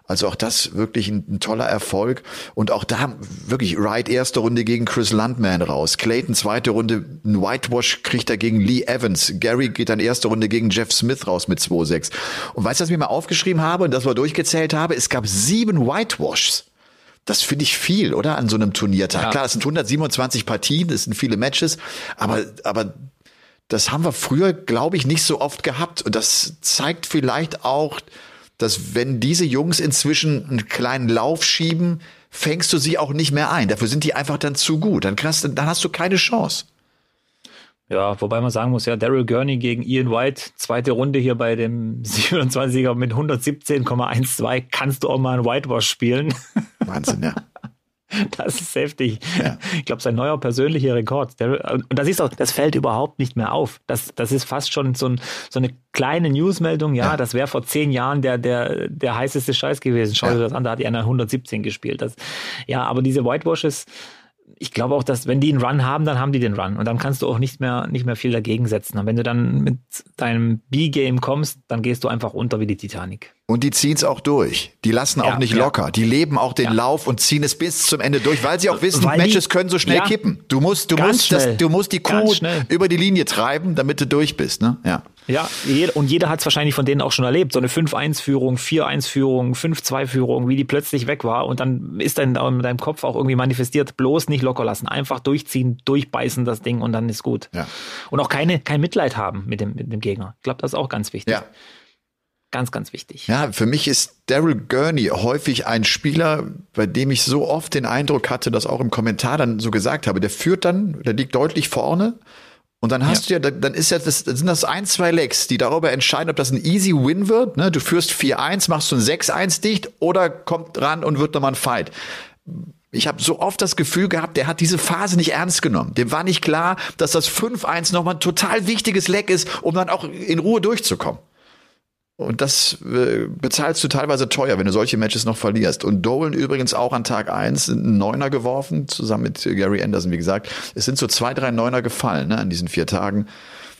Also auch das wirklich ein, ein toller Erfolg. Und auch da wirklich Wright erste Runde gegen Chris Landman raus. Clayton zweite Runde, ein Whitewash kriegt er gegen Lee Evans. Gary geht dann erste Runde gegen Jeff Smith raus mit 2-6. Und weißt du, was ich mir mal aufgeschrieben habe und das wir durchgezählt habe? Es gab sieben Whitewashs. Das finde ich viel, oder? An so einem Turniertag. Ja. Klar, es sind 127 Partien, das sind viele Matches, aber, aber das haben wir früher, glaube ich, nicht so oft gehabt. Und das zeigt vielleicht auch, dass wenn diese Jungs inzwischen einen kleinen Lauf schieben, fängst du sie auch nicht mehr ein. Dafür sind die einfach dann zu gut. Dann, kannst, dann hast du keine Chance. Ja, wobei man sagen muss, ja, Daryl Gurney gegen Ian White, zweite Runde hier bei dem 27er mit 117,12, kannst du auch mal einen Whitewash spielen. Wahnsinn, ja. Das ist heftig. Ja. Ich glaube, sein neuer persönlicher Rekord. Der, und das ist auch, das fällt überhaupt nicht mehr auf. Das, das ist fast schon so, ein, so eine kleine Newsmeldung. Ja, ja. das wäre vor zehn Jahren der, der, der heißeste Scheiß gewesen. Schau dir das an, da hat er 117 gespielt. Das, ja, aber diese Whitewashes, ich glaube auch, dass wenn die einen Run haben, dann haben die den Run und dann kannst du auch nicht mehr nicht mehr viel dagegen setzen. Und wenn du dann mit deinem B-Game kommst, dann gehst du einfach unter wie die Titanic. Und die ziehen es auch durch. Die lassen auch ja, nicht ja. locker. Die leben auch den ja. Lauf und ziehen es bis zum Ende durch, weil sie auch wissen, weil Matches die, können so schnell kippen. Du musst, du musst, das, du musst die Kuh über die Linie treiben, damit du durch bist. Ne? Ja. Ja, und jeder hat es wahrscheinlich von denen auch schon erlebt. So eine 5-1-Führung, 4-1-Führung, 5-2-Führung, wie die plötzlich weg war. Und dann ist dann in deinem Kopf auch irgendwie manifestiert, bloß nicht locker lassen. Einfach durchziehen, durchbeißen das Ding und dann ist gut. Ja. Und auch keine, kein Mitleid haben mit dem, mit dem Gegner. Ich glaube, das ist auch ganz wichtig. Ja. Ganz, ganz wichtig. Ja, für mich ist Daryl Gurney häufig ein Spieler, bei dem ich so oft den Eindruck hatte, dass auch im Kommentar dann so gesagt habe, der führt dann, der liegt deutlich vorne. Und dann hast ja. du ja, dann ist ja das, dann sind das ein, zwei Lecks, die darüber entscheiden, ob das ein easy Win wird. Ne? Du führst 4-1, machst du ein 6-1 dicht oder kommt ran und wird nochmal ein Fight. Ich habe so oft das Gefühl gehabt, der hat diese Phase nicht ernst genommen. Dem war nicht klar, dass das 5-1 nochmal ein total wichtiges Leck ist, um dann auch in Ruhe durchzukommen. Und das äh, bezahlst du teilweise teuer, wenn du solche Matches noch verlierst. Und Dolan übrigens auch an Tag eins einen Neuner geworfen, zusammen mit Gary Anderson, wie gesagt. Es sind so zwei, drei Neuner gefallen ne, an diesen vier Tagen.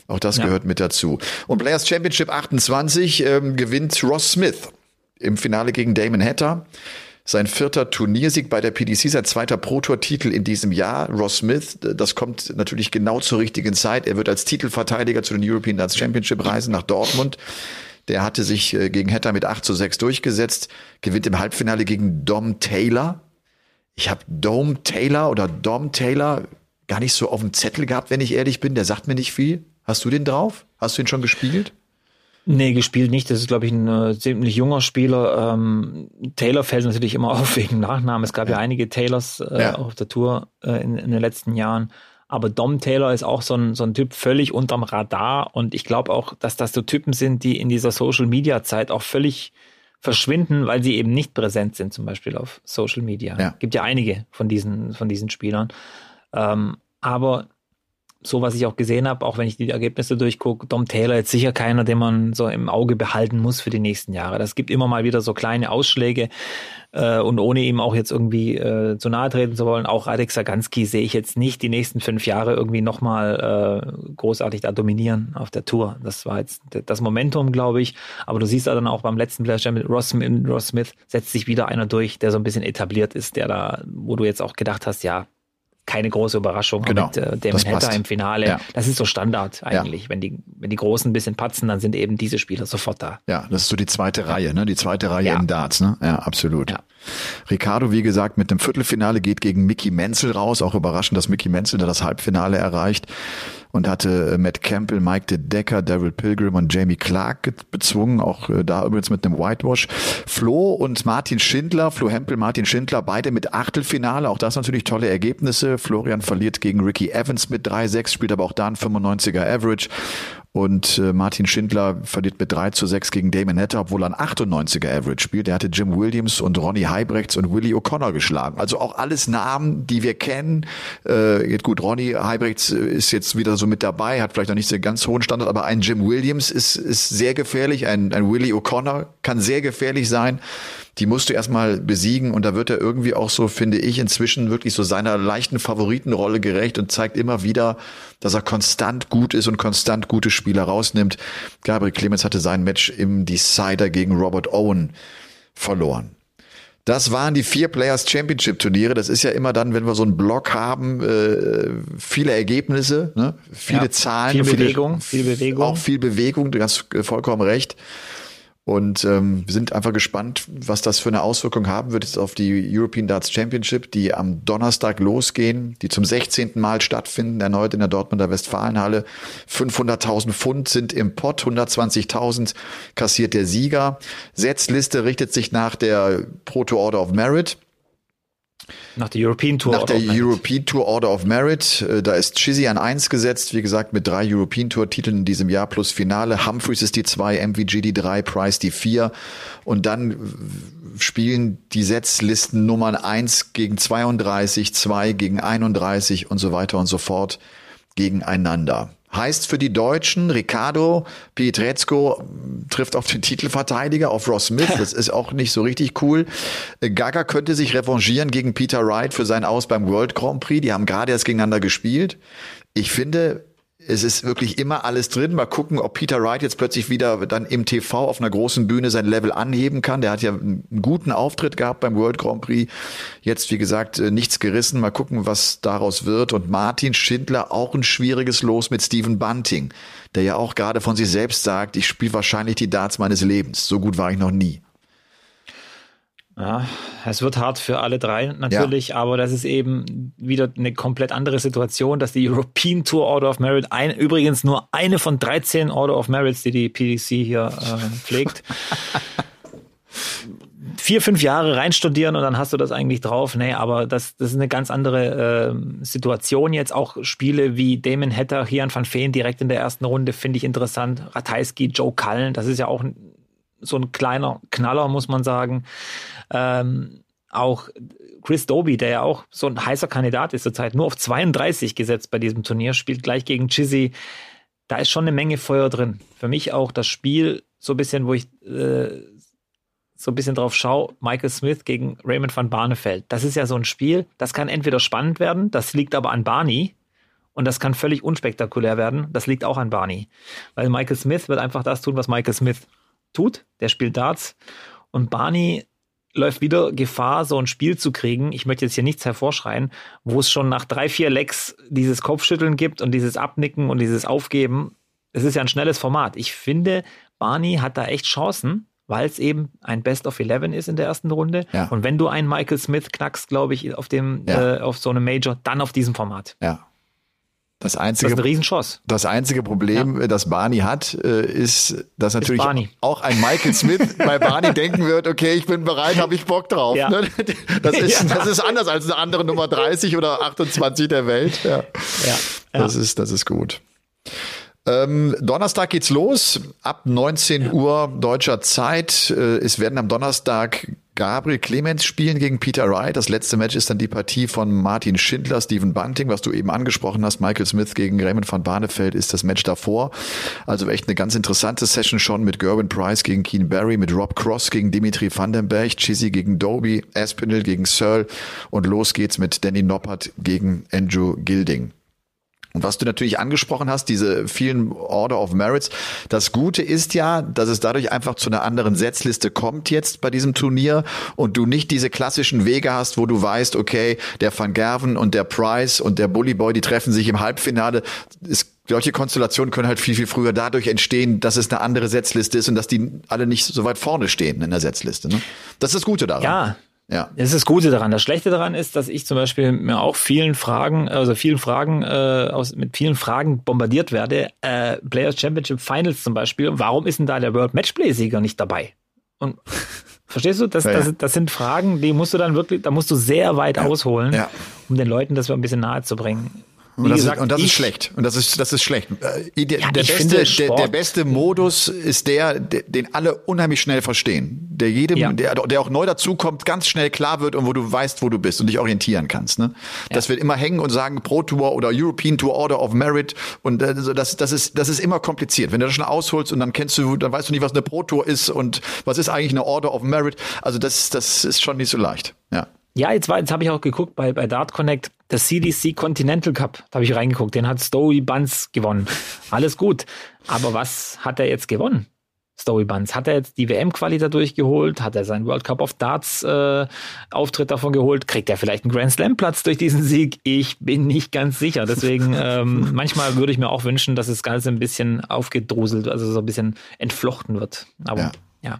Auch das ja. gehört mit dazu. Und Players Championship 28 ähm, gewinnt Ross Smith im Finale gegen Damon Hatter. Sein vierter Turniersieg bei der PDC, sein zweiter Pro-Tour-Titel in diesem Jahr. Ross Smith, das kommt natürlich genau zur richtigen Zeit. Er wird als Titelverteidiger zu den European Darts Championship reisen nach Dortmund. Der hatte sich äh, gegen Hatter mit 8 zu 6 durchgesetzt, gewinnt im Halbfinale gegen Dom Taylor. Ich habe Dom Taylor oder Dom Taylor gar nicht so auf dem Zettel gehabt, wenn ich ehrlich bin. Der sagt mir nicht viel. Hast du den drauf? Hast du ihn schon gespielt? Nee, gespielt nicht. Das ist, glaube ich, ein äh, ziemlich junger Spieler. Ähm, Taylor fällt natürlich immer auf wegen Nachnamen. Es gab ja, ja einige Taylors äh, ja. auf der Tour äh, in, in, den letzten Jahren. Aber Dom Taylor ist auch so ein, so ein Typ völlig unterm Radar. Und ich glaube auch, dass das so Typen sind, die in dieser Social Media Zeit auch völlig verschwinden, weil sie eben nicht präsent sind, zum Beispiel auf Social Media. Ja. Gibt ja einige von diesen, von diesen Spielern. Ähm, aber so was ich auch gesehen habe, auch wenn ich die Ergebnisse durchgucke, Dom Taylor ist sicher keiner, den man so im Auge behalten muss für die nächsten Jahre. Das gibt immer mal wieder so kleine Ausschläge äh, und ohne ihm auch jetzt irgendwie äh, zu nahe treten zu wollen, auch Radek Saganski sehe ich jetzt nicht die nächsten fünf Jahre irgendwie nochmal äh, großartig da dominieren auf der Tour. Das war jetzt das Momentum, glaube ich. Aber du siehst ja dann auch beim letzten Player mit Ross Smith setzt sich wieder einer durch, der so ein bisschen etabliert ist, der da, wo du jetzt auch gedacht hast, ja, keine große Überraschung genau, mit äh, Damon Hatter im Finale. Ja. Das ist so Standard eigentlich. Ja. Wenn die, wenn die Großen ein bisschen patzen, dann sind eben diese Spieler sofort da. Ja, das ist so die zweite Reihe, ne? Die zweite Reihe ja. im Darts, ne? Ja, absolut. Ja. Ricardo, wie gesagt, mit dem Viertelfinale geht gegen Mickey Menzel raus. Auch überraschend, dass Mickey Menzel da das Halbfinale erreicht und hatte äh, Matt Campbell, Mike De Decker, Daryl Pilgrim und Jamie Clark bezwungen, auch äh, da übrigens mit einem Whitewash. Flo und Martin Schindler, Flo Hempel, Martin Schindler, beide mit Achtelfinale, auch das natürlich tolle Ergebnisse. Florian verliert gegen Ricky Evans mit 3-6, spielt aber auch da ein 95er Average und äh, Martin Schindler verliert mit 3 zu 6 gegen Damon Netter, obwohl er ein 98er Average spielt. Er hatte Jim Williams und Ronnie Heibrechts und Willie O'Connor geschlagen. Also auch alles Namen, die wir kennen. Äh, jetzt gut, Ronnie Heibrechts ist jetzt wieder so mit dabei, hat vielleicht noch nicht so ganz hohen Standard, aber ein Jim Williams ist, ist sehr gefährlich. Ein, ein Willie O'Connor kann sehr gefährlich sein die musst du erstmal besiegen und da wird er irgendwie auch so, finde ich, inzwischen wirklich so seiner leichten Favoritenrolle gerecht und zeigt immer wieder, dass er konstant gut ist und konstant gute Spieler rausnimmt. Gabriel Clemens hatte sein Match im Decider gegen Robert Owen verloren. Das waren die vier Players Championship Turniere. Das ist ja immer dann, wenn wir so einen Block haben, äh, viele Ergebnisse, ne? viele ja, Zahlen, viel Bewegung, viel Bewegung, auch viel Bewegung. Du hast vollkommen recht. Und ähm, wir sind einfach gespannt, was das für eine Auswirkung haben wird jetzt auf die European Darts Championship, die am Donnerstag losgehen, die zum 16. Mal stattfinden, erneut in der Dortmunder Westfalenhalle. 500.000 Pfund sind im Pott, 120.000 kassiert der Sieger. Setzliste richtet sich nach der Proto Order of Merit. Nach der European Tour Nach Order der European Tour Order of Merit. Äh, da ist Chizzy an eins gesetzt, wie gesagt, mit drei European Tour Titeln in diesem Jahr plus Finale. Humphreys ist die zwei, MVG die drei, Price die vier. Und dann spielen die Setzlisten Nummern 1 gegen 32, 2 gegen 31 und so weiter und so fort gegeneinander. Heißt für die Deutschen, Ricardo Pietrezco trifft auf den Titelverteidiger, auf Ross Smith. Das ist auch nicht so richtig cool. Gaga könnte sich revanchieren gegen Peter Wright für seinen Aus beim World Grand Prix. Die haben gerade erst gegeneinander gespielt. Ich finde, es ist wirklich immer alles drin. Mal gucken, ob Peter Wright jetzt plötzlich wieder dann im TV auf einer großen Bühne sein Level anheben kann. Der hat ja einen guten Auftritt gehabt beim World Grand Prix. Jetzt, wie gesagt, äh, nichts gerissen. Mal gucken, was daraus wird. Und Martin Schindler auch ein schwieriges Los mit Stephen Bunting, der ja auch gerade von sich selbst sagt, ich spiele wahrscheinlich die Darts meines Lebens. So gut war ich noch nie. Ja, es wird hart für alle drei natürlich, ja. aber das ist eben wieder eine komplett andere Situation, dass die European Tour Order of Merit, ein, übrigens nur eine von 13 Order of Merits, die die PDC hier äh, pflegt, vier, fünf Jahre reinstudieren und dann hast du das eigentlich drauf. Nee, aber das, das ist eine ganz andere äh, Situation jetzt. Auch Spiele wie Damon Hatter, Hian van Feen direkt in der ersten Runde finde ich interessant. Ratajski, Joe Cullen, das ist ja auch so ein kleiner Knaller, muss man sagen. Ähm, auch Chris Doby, der ja auch so ein heißer Kandidat ist zurzeit, nur auf 32 gesetzt bei diesem Turnier, spielt gleich gegen Chizzy. Da ist schon eine Menge Feuer drin. Für mich auch das Spiel, so ein bisschen, wo ich äh, so ein bisschen drauf schaue, Michael Smith gegen Raymond van Barneveld. Das ist ja so ein Spiel, das kann entweder spannend werden, das liegt aber an Barney. Und das kann völlig unspektakulär werden. Das liegt auch an Barney. Weil Michael Smith wird einfach das tun, was Michael Smith tut. Der spielt Darts. Und Barney läuft wieder Gefahr, so ein Spiel zu kriegen. Ich möchte jetzt hier nichts hervorschreien, wo es schon nach drei, vier Lecks dieses Kopfschütteln gibt und dieses Abnicken und dieses Aufgeben. Es ist ja ein schnelles Format. Ich finde, Barney hat da echt Chancen, weil es eben ein Best of Eleven ist in der ersten Runde. Ja. Und wenn du einen Michael Smith knackst, glaube ich, auf dem, ja. äh, auf so einem Major, dann auf diesem Format. Ja. Das einzige, das ist eine Riesenchance. Das einzige Problem, ja. das Barney hat, äh, ist, dass natürlich auch ein Michael Smith bei Barney denken wird, okay, ich bin bereit, habe ich Bock drauf. Ja. Ne? Das, ist, ja. das ist anders als eine andere Nummer 30 oder 28 der Welt. Ja. Das, ist, das ist gut. Ähm, Donnerstag geht's los, ab 19 Uhr deutscher Zeit. Äh, es werden am Donnerstag Gabriel Clemens spielen gegen Peter Wright. Das letzte Match ist dann die Partie von Martin Schindler, Stephen Bunting, was du eben angesprochen hast. Michael Smith gegen Raymond van Barneveld ist das Match davor. Also echt eine ganz interessante Session schon mit Gerwin Price gegen Keen Barry, mit Rob Cross gegen Dimitri Vandenberg, Chizzy gegen Doby, Aspinall gegen Searle und los geht's mit Danny Noppert gegen Andrew Gilding. Und was du natürlich angesprochen hast, diese vielen Order of Merits, das Gute ist ja, dass es dadurch einfach zu einer anderen Setzliste kommt jetzt bei diesem Turnier und du nicht diese klassischen Wege hast, wo du weißt, okay, der Van Gerven und der Price und der Bully Boy, die treffen sich im Halbfinale. Es solche Konstellationen können halt viel, viel früher dadurch entstehen, dass es eine andere Setzliste ist und dass die alle nicht so weit vorne stehen in der Setzliste. Ne? Das ist das Gute daran. Ja, ja. Das ist das Gute daran. Das Schlechte daran ist, dass ich zum Beispiel mir auch vielen Fragen, also vielen Fragen, äh, aus, mit vielen Fragen bombardiert werde. Äh, Players Championship Finals zum Beispiel. Warum ist denn da der World Matchplay-Sieger nicht dabei? Und verstehst du? Das, ja, das, das, sind Fragen, die musst du dann wirklich, da musst du sehr weit ja. ausholen, ja. um den Leuten das ein bisschen nahe zu bringen. Und das, gesagt, ist, und das ist schlecht. Und das ist, das ist schlecht. Äh, der, ja, der, beste, der, der, beste Modus ist der, den alle unheimlich schnell verstehen. Der jedem, ja. der, der auch neu dazukommt, ganz schnell klar wird und wo du weißt, wo du bist und dich orientieren kannst. Ne? Das wird immer hängen und sagen Pro Tour oder European Tour Order of Merit. Und also das, das, ist, das ist immer kompliziert. Wenn du das schon ausholst und dann kennst du, dann weißt du nicht, was eine Pro Tour ist und was ist eigentlich eine Order of Merit. Also das, das ist schon nicht so leicht. Ja. Ja, jetzt, war, jetzt habe ich auch geguckt bei, bei Dart Connect, der CDC Continental Cup, da habe ich reingeguckt, den hat Stowy Buns gewonnen. Alles gut. Aber was hat er jetzt gewonnen? Story Buns. Hat er jetzt die WM-Quali dadurch geholt? Hat er seinen World Cup of Darts äh, Auftritt davon geholt? Kriegt er vielleicht einen Grand Slam Platz durch diesen Sieg? Ich bin nicht ganz sicher. Deswegen ähm, manchmal würde ich mir auch wünschen, dass das Ganze ein bisschen aufgedruselt, also so ein bisschen entflochten wird. Aber ja. ja.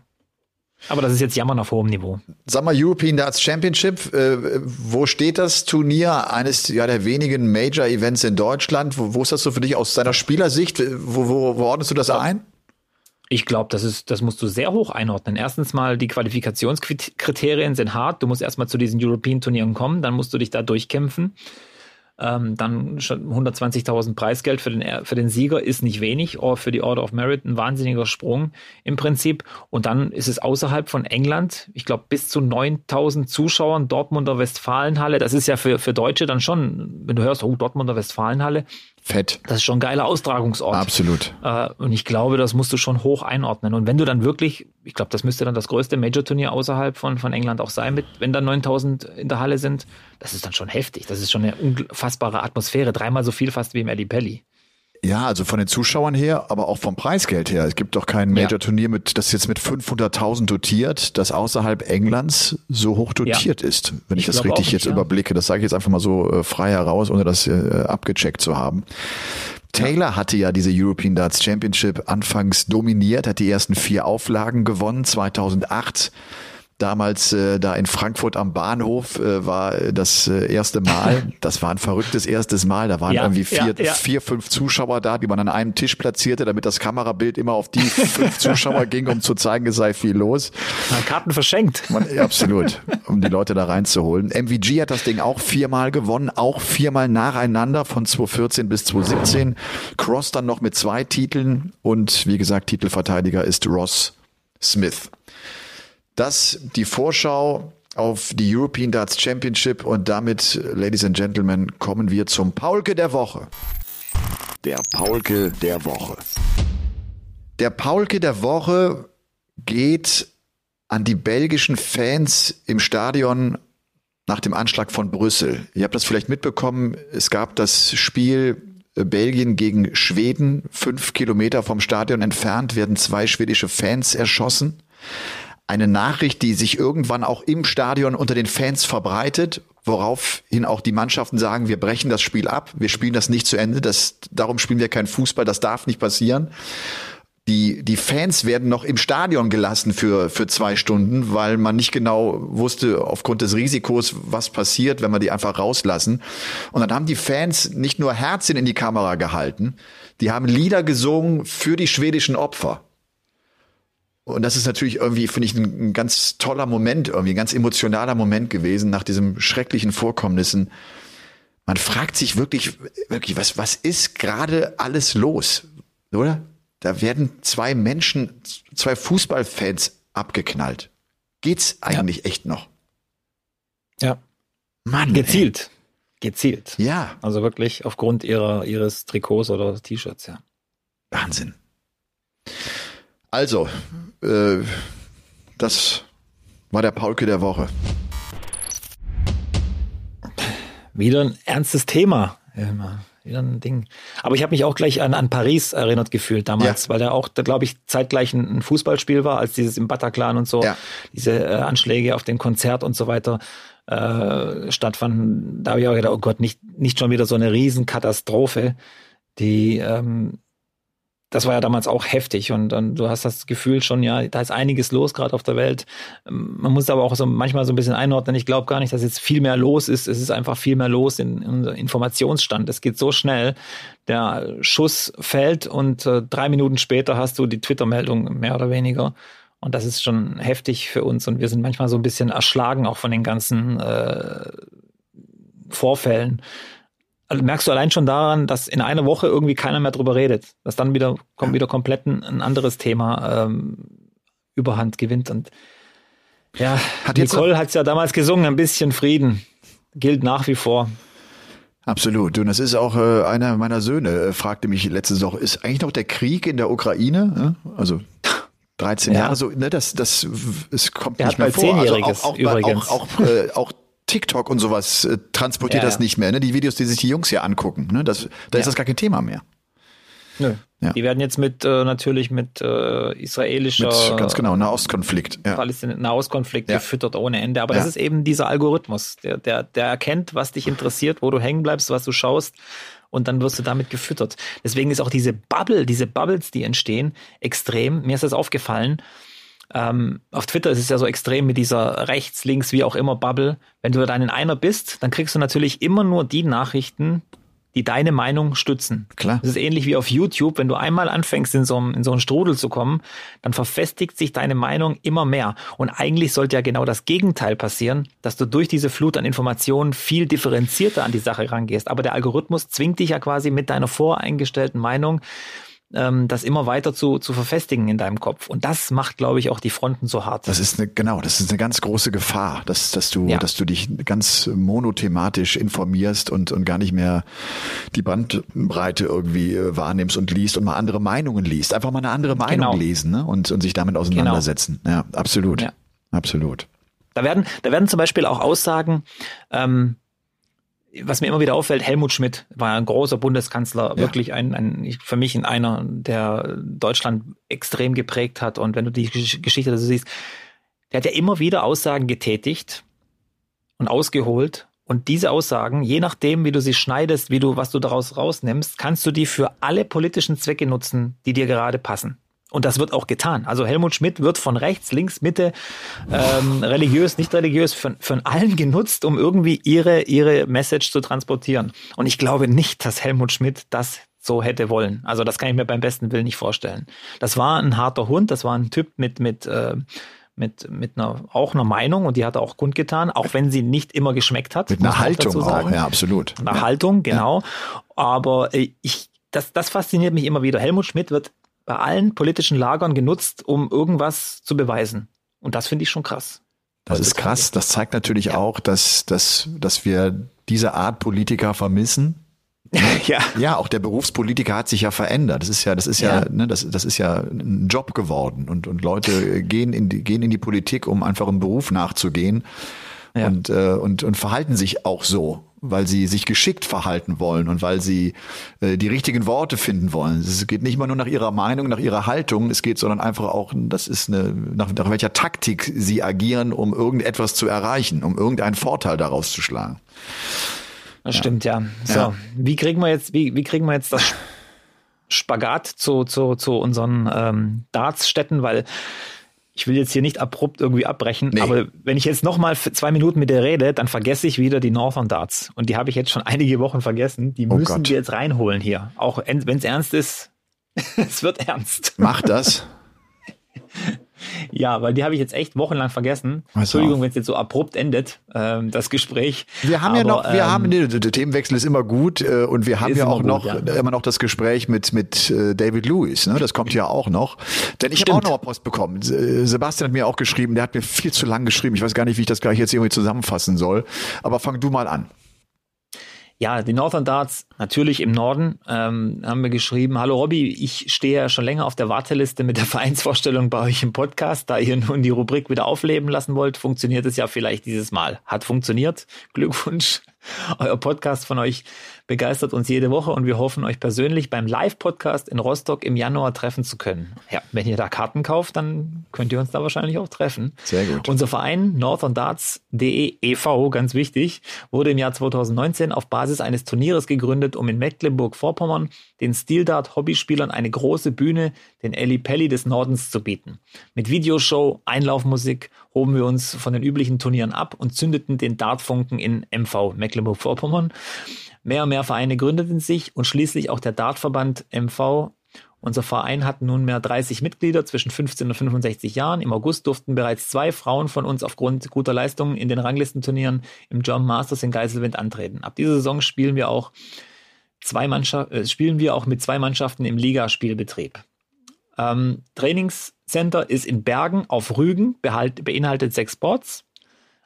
Aber das ist jetzt Jammern auf hohem Niveau. Sag mal, European Darts Championship, äh, wo steht das Turnier? Eines ja, der wenigen Major-Events in Deutschland. Wo, wo, ist das so für dich aus deiner Spielersicht? Wo, wo, wo ordnest du das ein? Ich glaube, das ist, das musst du sehr hoch einordnen. Erstens mal, die Qualifikationskriterien sind hart. Du musst erstmal zu diesen European Turnieren kommen, dann musst du dich da durchkämpfen. Ähm, dann schon 120.000 Preisgeld für den, für den Sieger ist nicht wenig, oder für die Order of Merit ein wahnsinniger Sprung im Prinzip. Und dann ist es außerhalb von England, ich glaube bis zu 9.000 Zuschauern, Dortmunder Westfalenhalle. Das ist ja für, für Deutsche dann schon, wenn du hörst, oh, Dortmunder Westfalenhalle, Fett. das ist schon ein geiler Austragungsort. Absolut. Äh, und ich glaube, das musst du schon hoch einordnen. Und wenn du dann wirklich, ich glaube, das müsste dann das größte Major-Turnier außerhalb von, von England auch sein, mit, wenn dann 9000 in der Halle sind, das ist dann schon heftig. Das ist schon eine unfassbare Atmosphäre. Dreimal so viel fast wie im Eddie Pelli. Ja, also von den Zuschauern her, aber auch vom Preisgeld her. Es gibt doch kein Major-Turnier, mit, das jetzt mit 500.000 dotiert, das außerhalb Englands so hoch dotiert ja. ist. Wenn ich, ich das richtig nicht, jetzt ja. überblicke. Das sage ich jetzt einfach mal so äh, frei heraus, ohne das äh, abgecheckt zu haben. Taylor hatte ja diese European Darts Championship anfangs dominiert, hat die ersten vier Auflagen gewonnen, 2008 Damals äh, da in Frankfurt am Bahnhof äh, war das äh, erste Mal. Das war ein verrücktes erstes Mal. Da waren ja, irgendwie vier, ja, ja. vier, fünf Zuschauer da, die man an einem Tisch platzierte, damit das Kamerabild immer auf die fünf Zuschauer ging, um zu zeigen, es sei viel los. Man Karten verschenkt. Man, absolut, um die Leute da reinzuholen. MVG hat das Ding auch viermal gewonnen, auch viermal nacheinander von 2014 bis 2017. Cross dann noch mit zwei Titeln und wie gesagt, Titelverteidiger ist Ross Smith. Das die Vorschau auf die European Darts Championship und damit, Ladies and Gentlemen, kommen wir zum Paulke der Woche. Der Paulke der Woche. Der Paulke der Woche geht an die belgischen Fans im Stadion nach dem Anschlag von Brüssel. Ihr habt das vielleicht mitbekommen, es gab das Spiel äh, Belgien gegen Schweden. Fünf Kilometer vom Stadion entfernt werden zwei schwedische Fans erschossen eine Nachricht, die sich irgendwann auch im Stadion unter den Fans verbreitet, woraufhin auch die Mannschaften sagen, wir brechen das Spiel ab, wir spielen das nicht zu Ende, das, darum spielen wir keinen Fußball, das darf nicht passieren. Die, die Fans werden noch im Stadion gelassen für, für zwei Stunden, weil man nicht genau wusste, aufgrund des Risikos, was passiert, wenn wir die einfach rauslassen. Und dann haben die Fans nicht nur Herzchen in die Kamera gehalten, die haben Lieder gesungen für die schwedischen Opfer. Und das ist natürlich irgendwie, finde ich, ein, ein, ganz toller Moment, irgendwie ein ganz emotionaler Moment gewesen nach diesen schrecklichen Vorkommnissen. Man fragt sich wirklich, wirklich, was, was ist gerade alles los? Oder? Da werden zwei Menschen, zwei Fußballfans abgeknallt. Geht's eigentlich ja. echt noch? Ja. Mann. Gezielt. Ey. Gezielt. Ja. Also wirklich aufgrund ihrer, ihres Trikots oder T-Shirts, ja. Wahnsinn. Also, äh, das war der Paulke der Woche. Wieder ein ernstes Thema. Wieder ein Ding. Aber ich habe mich auch gleich an, an Paris erinnert gefühlt damals, ja. weil da auch, glaube ich, zeitgleich ein, ein, Fußballspiel war, als dieses im Bataclan und so, ja. diese äh, Anschläge auf dem Konzert und so weiter äh, stattfanden. Da habe ich auch gedacht, oh Gott, nicht, nicht schon wieder so eine Riesenkatastrophe, die ähm, das war ja damals auch heftig und, und du hast das Gefühl schon, ja, da ist einiges los gerade auf der Welt. Man muss aber auch so manchmal so ein bisschen einordnen. Ich glaube gar nicht, dass jetzt viel mehr los ist. Es ist einfach viel mehr los in, in unserem Informationsstand. Es geht so schnell. Der Schuss fällt und äh, drei Minuten später hast du die Twitter-Meldung mehr oder weniger. Und das ist schon heftig für uns und wir sind manchmal so ein bisschen erschlagen auch von den ganzen äh, Vorfällen. Also merkst du allein schon daran, dass in einer Woche irgendwie keiner mehr drüber redet, dass dann wieder kommt wieder komplett ein, ein anderes Thema ähm, Überhand gewinnt und ja, hat Nicole hat es ja damals gesungen, ein bisschen Frieden gilt nach wie vor. Absolut. Und das ist auch äh, einer meiner Söhne, äh, fragte mich letzte Woche, ist eigentlich noch der Krieg in der Ukraine? Äh? Also 13 ja. Jahre so, ne, das, das, es kommt der nicht mehr vor. Also auch, auch, übrigens. auch, auch, äh, auch TikTok und sowas äh, transportiert ja, das nicht mehr. Ne? Die Videos, die sich die Jungs hier angucken, ne? das, da ja. ist das gar kein Thema mehr. Nö. Ja. Die werden jetzt mit äh, natürlich mit äh, israelischer mit, ganz genau Nahostkonflikt, ja. Nahostkonflikt ja. gefüttert ohne Ende. Aber ja. das ist eben dieser Algorithmus, der, der der erkennt, was dich interessiert, wo du hängen bleibst, was du schaust und dann wirst du damit gefüttert. Deswegen ist auch diese Bubble, diese Bubbles, die entstehen, extrem. Mir ist das aufgefallen. Ähm, auf Twitter ist es ja so extrem mit dieser rechts, links, wie auch immer Bubble. Wenn du dann in einer bist, dann kriegst du natürlich immer nur die Nachrichten, die deine Meinung stützen. Klar. Das ist ähnlich wie auf YouTube. Wenn du einmal anfängst, in so, in so einen Strudel zu kommen, dann verfestigt sich deine Meinung immer mehr. Und eigentlich sollte ja genau das Gegenteil passieren, dass du durch diese Flut an Informationen viel differenzierter an die Sache rangehst. Aber der Algorithmus zwingt dich ja quasi mit deiner voreingestellten Meinung ähm, das immer weiter zu, zu verfestigen in deinem Kopf. Und das macht, glaube ich, auch die Fronten so hart. Das ist eine, genau, das ist eine ganz große Gefahr, dass, dass du, ja. dass du dich ganz monothematisch informierst und, und gar nicht mehr die Bandbreite irgendwie äh, wahrnimmst und liest und mal andere Meinungen liest. Einfach mal eine andere Meinung genau. lesen ne? und, und sich damit auseinandersetzen. Genau. Ja, absolut. Ja. Absolut. Da werden, da werden zum Beispiel auch Aussagen, ähm, was mir immer wieder auffällt, Helmut Schmidt war ein großer Bundeskanzler, ja. wirklich ein, ein, für mich in einer, der Deutschland extrem geprägt hat. Und wenn du die Geschichte dazu siehst, der hat ja immer wieder Aussagen getätigt und ausgeholt. Und diese Aussagen, je nachdem, wie du sie schneidest, wie du, was du daraus rausnimmst, kannst du die für alle politischen Zwecke nutzen, die dir gerade passen. Und das wird auch getan. Also Helmut Schmidt wird von rechts, links, Mitte, ähm, religiös, nicht religiös, von, von allen genutzt, um irgendwie ihre, ihre Message zu transportieren. Und ich glaube nicht, dass Helmut Schmidt das so hätte wollen. Also das kann ich mir beim besten Willen nicht vorstellen. Das war ein harter Hund, das war ein Typ mit, mit, äh, mit, mit einer, auch einer Meinung und die hat er auch kundgetan, auch wenn sie nicht immer geschmeckt hat. Mit einer Haltung auch, ja, absolut. Eine ja. Haltung, genau. Ja. Aber äh, ich, das, das fasziniert mich immer wieder. Helmut Schmidt wird bei allen politischen Lagern genutzt, um irgendwas zu beweisen. Und das finde ich schon krass. Das ist krass. Das zeigt natürlich ja. auch, dass, dass, dass wir diese Art Politiker vermissen. ja. Ja, auch der Berufspolitiker hat sich ja verändert. Das ist ja, das ist ja, ja ne, das, das ist ja ein Job geworden und, und Leute gehen in die, gehen in die Politik, um einfach im Beruf nachzugehen ja. und, äh, und, und verhalten sich auch so weil sie sich geschickt verhalten wollen und weil sie äh, die richtigen Worte finden wollen. Es geht nicht immer nur nach ihrer Meinung, nach ihrer Haltung, es geht, sondern einfach auch, das ist eine, nach, nach welcher Taktik sie agieren, um irgendetwas zu erreichen, um irgendeinen Vorteil daraus zu schlagen. Das ja. stimmt, ja. So, ja. wie kriegen wir jetzt, wie, wie kriegen wir jetzt das Spagat zu, zu, zu unseren ähm, Dartsstätten, weil ich will jetzt hier nicht abrupt irgendwie abbrechen, nee. aber wenn ich jetzt nochmal zwei Minuten mit dir rede, dann vergesse ich wieder die Northern Darts. Und die habe ich jetzt schon einige Wochen vergessen. Die oh müssen Gott. wir jetzt reinholen hier. Auch wenn es ernst ist, es wird ernst. Mach das. Ja, weil die habe ich jetzt echt wochenlang vergessen. Also. Entschuldigung, wenn es jetzt so abrupt endet, ähm, das Gespräch. Wir haben Aber, ja noch, wir ähm, haben, nee, der Themenwechsel ist immer gut äh, und wir haben ja auch gut, noch ja. immer noch das Gespräch mit mit äh, David Lewis. Ne? Das kommt ja auch noch. Denn ich habe auch noch Post bekommen. Sebastian hat mir auch geschrieben, der hat mir viel zu lang geschrieben. Ich weiß gar nicht, wie ich das gleich jetzt irgendwie zusammenfassen soll. Aber fang du mal an. Ja, die Northern Darts natürlich im Norden ähm, haben wir geschrieben, hallo Robby, ich stehe ja schon länger auf der Warteliste mit der Vereinsvorstellung bei euch im Podcast, da ihr nun die Rubrik wieder aufleben lassen wollt, funktioniert es ja vielleicht dieses Mal. Hat funktioniert. Glückwunsch. Euer Podcast von euch begeistert uns jede Woche und wir hoffen, euch persönlich beim Live-Podcast in Rostock im Januar treffen zu können. Ja, wenn ihr da Karten kauft, dann könnt ihr uns da wahrscheinlich auch treffen. Sehr gut. Unser Verein northerndarts.de e.V., ganz wichtig, wurde im Jahr 2019 auf Basis eines Turnieres gegründet, um in Mecklenburg-Vorpommern den Stildart-Hobbyspielern eine große Bühne, den Elli Pelli des Nordens zu bieten. Mit Videoshow, Einlaufmusik hoben wir uns von den üblichen Turnieren ab und zündeten den Dartfunken in MV Mecklenburg-Vorpommern. Mehr und mehr Vereine gründeten sich und schließlich auch der Dartverband MV. Unser Verein hat nunmehr 30 Mitglieder zwischen 15 und 65 Jahren. Im August durften bereits zwei Frauen von uns aufgrund guter Leistungen in den Ranglistenturnieren im German Masters in Geiselwind antreten. Ab dieser Saison spielen wir auch zwei äh, spielen wir auch mit zwei Mannschaften im Ligaspielbetrieb. Ähm, Trainingscenter ist in Bergen auf Rügen, behalt, beinhaltet sechs Boards.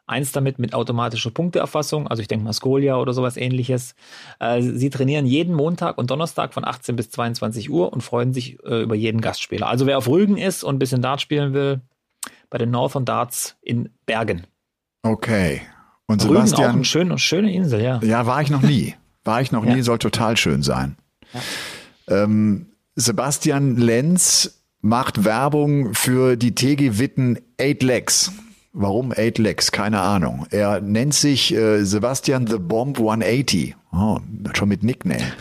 Eins damit mit automatischer Punkteerfassung, also ich denke mal Skolia oder sowas ähnliches. Äh, sie trainieren jeden Montag und Donnerstag von 18 bis 22 Uhr und freuen sich äh, über jeden Gastspieler. Also wer auf Rügen ist und ein bisschen Dart spielen will, bei den Northern Darts in Bergen. Okay. Und Rügen Sebastian. Auch eine schöne, schöne Insel, ja. Ja, war ich noch nie. War ich noch ja. nie, soll total schön sein. Ja. Ähm, Sebastian Lenz macht Werbung für die TG Witten 8 Legs. Warum 8 Legs? Keine Ahnung. Er nennt sich äh, Sebastian The Bomb 180. Oh, schon mit Nickname.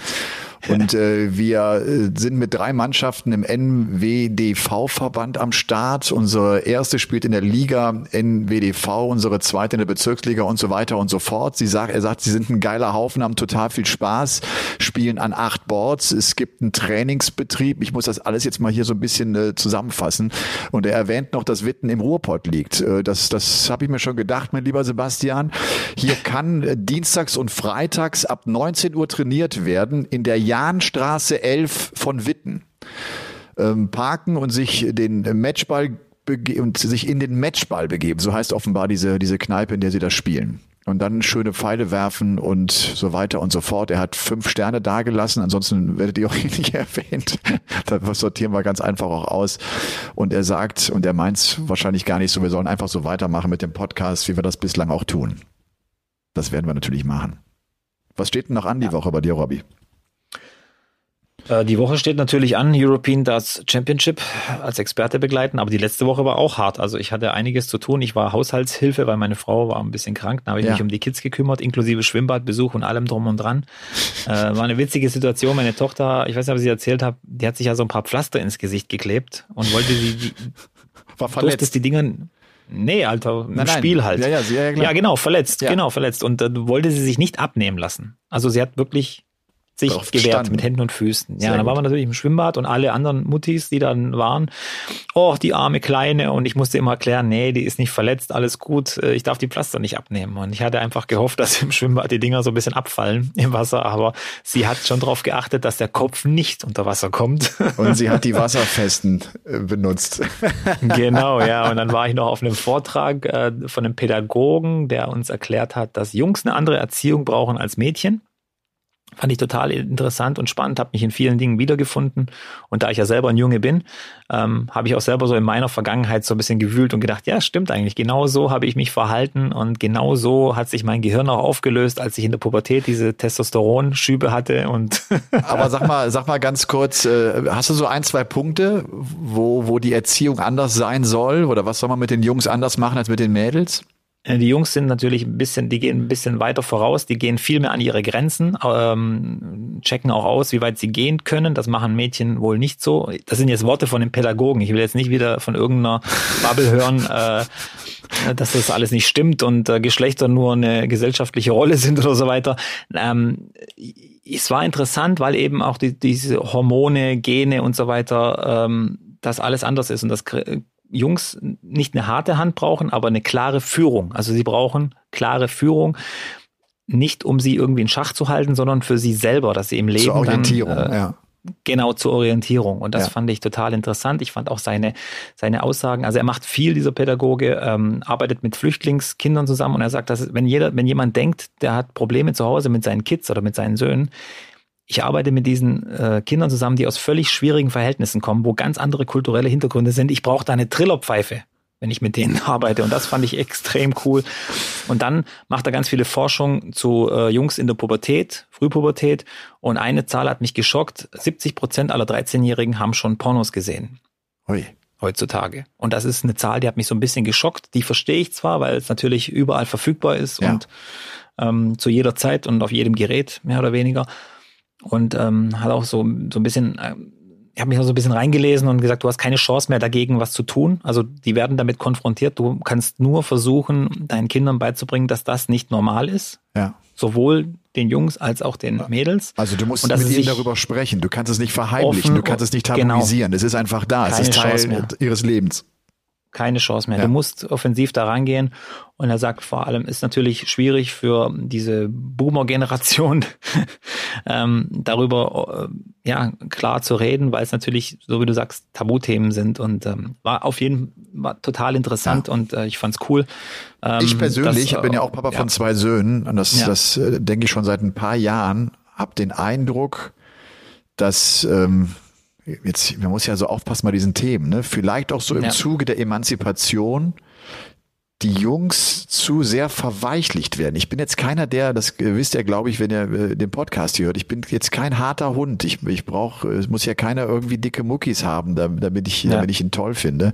Und äh, wir äh, sind mit drei Mannschaften im NWDV-Verband am Start. Unsere erste spielt in der Liga NWDV, unsere zweite in der Bezirksliga und so weiter und so fort. Sie sagt, er sagt, sie sind ein geiler Haufen, haben total viel Spaß, spielen an acht Boards. Es gibt einen Trainingsbetrieb. Ich muss das alles jetzt mal hier so ein bisschen äh, zusammenfassen. Und er erwähnt noch, dass Witten im Ruhrpott liegt. Äh, das das habe ich mir schon gedacht, mein lieber Sebastian. Hier kann äh, dienstags und freitags ab 19 Uhr trainiert werden in der Jahnstraße 11 von Witten. Ähm, parken und sich den Matchball und sich in den Matchball begeben. So heißt offenbar diese, diese Kneipe, in der sie das spielen und dann schöne Pfeile werfen und so weiter und so fort. Er hat fünf Sterne dagelassen, ansonsten werdet ihr auch nicht erwähnt. Das sortieren wir ganz einfach auch aus. Und er sagt, und er meint es wahrscheinlich gar nicht so, wir sollen einfach so weitermachen mit dem Podcast, wie wir das bislang auch tun. Das werden wir natürlich machen. Was steht denn noch an die ja. Woche bei dir, Robby? Äh, die Woche steht natürlich an, European Darts Championship als Experte begleiten, aber die letzte Woche war auch hart. Also ich hatte einiges zu tun. Ich war Haushaltshilfe, weil meine Frau war ein bisschen krank. Da habe ich ja. mich um die Kids gekümmert, inklusive Schwimmbadbesuch und allem drum und dran. Äh, war eine witzige Situation. Meine Tochter, ich weiß nicht, ob ich sie erzählt habe, die hat sich ja so ein paar Pflaster ins Gesicht geklebt und wollte sie, die, war verletzt. die Dinger, Nee, Alter, im nein, Spiel nein. halt. Ja, ja, ja, ja, genau, verletzt, genau, verletzt. Und äh, wollte sie sich nicht abnehmen lassen. Also sie hat wirklich sich gewehrt standen. mit Händen und Füßen. Ja, dann waren wir natürlich im Schwimmbad und alle anderen Muttis, die dann waren, oh, die arme Kleine und ich musste immer erklären, nee, die ist nicht verletzt, alles gut, äh, ich darf die Pflaster nicht abnehmen. Und ich hatte einfach gehofft, dass im Schwimmbad die Dinger so ein bisschen abfallen im Wasser, aber sie hat schon darauf geachtet, dass der Kopf nicht unter Wasser kommt. Und sie hat die Wasserfesten äh, benutzt. Genau, ja. Und dann war ich noch auf einem Vortrag äh, von einem Pädagogen, der uns erklärt hat, dass Jungs eine andere Erziehung brauchen als Mädchen. Fand ich total interessant und spannend, habe mich in vielen Dingen wiedergefunden. Und da ich ja selber ein Junge bin, ähm, habe ich auch selber so in meiner Vergangenheit so ein bisschen gewühlt und gedacht, ja, stimmt eigentlich, genau so habe ich mich verhalten und genau so hat sich mein Gehirn auch aufgelöst, als ich in der Pubertät diese Testosteronschübe hatte. Und Aber sag mal, sag mal ganz kurz, äh, hast du so ein, zwei Punkte, wo, wo die Erziehung anders sein soll? Oder was soll man mit den Jungs anders machen als mit den Mädels? Äh, die Jungs sind natürlich ein bisschen, die gehen ein bisschen weiter voraus, die gehen viel mehr an ihre Grenzen, ähm, checken auch aus, wie weit sie gehen können. Das machen Mädchen wohl nicht so. Das sind jetzt Worte von den Pädagogen. Ich will jetzt nicht wieder von irgendeiner Bubble hören, äh, dass das alles nicht stimmt und äh, Geschlechter nur eine gesellschaftliche Rolle sind oder so weiter. Ähm, es war interessant, weil eben auch die, diese Hormone, Gene und so weiter, ähm, das alles anders ist und das Jungs nicht eine harte Hand brauchen, aber eine klare Führung. Also sie brauchen klare Führung, nicht um sie irgendwie in Schach zu halten, sondern für sie selber, dass sie im Leben. Zur Orientierung, dann, äh, ja. Genau, zur Orientierung. Und das ja. fand ich total interessant. Ich fand auch seine, seine Aussagen, also er macht viel, dieser Pädagoge, ähm, arbeitet mit Flüchtlingskindern zusammen und er sagt, dass wenn jeder, wenn jemand denkt, der hat Probleme zu Hause mit seinen Kids oder mit seinen Söhnen, ich arbeite mit diesen äh, Kindern zusammen, die aus völlig schwierigen Verhältnissen kommen, wo ganz andere kulturelle Hintergründe sind. Ich brauche da eine Trillerpfeife, wenn ich mit denen arbeite. Und das fand ich extrem cool. Und dann macht er ganz viele Forschung zu äh, Jungs in der Pubertät, Frühpubertät. Und eine Zahl hat mich geschockt. 70 Prozent aller 13-Jährigen haben schon Pornos gesehen. Ui heutzutage. Und das ist eine Zahl, die hat mich so ein bisschen geschockt. Die verstehe ich zwar, weil es natürlich überall verfügbar ist ja. und ähm, zu jeder Zeit und auf jedem Gerät, mehr oder weniger und ähm, hat auch so, so ein bisschen, äh, ich habe mich auch so ein bisschen reingelesen und gesagt, du hast keine Chance mehr dagegen, was zu tun. Also die werden damit konfrontiert. Du kannst nur versuchen, deinen Kindern beizubringen, dass das nicht normal ist. Ja. Sowohl den Jungs als auch den Mädels. Also du musst mit ihnen darüber sprechen. Du kannst es nicht verheimlichen, du kannst es nicht genau. tabuisieren. Genau. Es ist einfach da. Keine es ist Teil ihres Lebens keine Chance mehr. Ja. Du musst offensiv da rangehen. Und er sagt vor allem, ist natürlich schwierig für diese Boomer-Generation ähm, darüber äh, ja klar zu reden, weil es natürlich, so wie du sagst, Tabuthemen sind. Und ähm, war auf jeden Fall total interessant ja. und äh, ich fand's cool. Ähm, ich persönlich das, bin ja auch Papa ja. von zwei Söhnen und das, das äh, denke ich schon seit ein paar Jahren. Hab den Eindruck, dass ähm, jetzt, man muss ja so aufpassen bei diesen Themen, ne? Vielleicht auch so im ja. Zuge der Emanzipation die Jungs zu sehr verweichlicht werden. Ich bin jetzt keiner, der, das wisst ihr, glaube ich, wenn ihr äh, den Podcast hier hört, ich bin jetzt kein harter Hund. Ich, ich brauche, es muss ja keiner irgendwie dicke Muckis haben, damit ich, ja. damit ich ihn toll finde.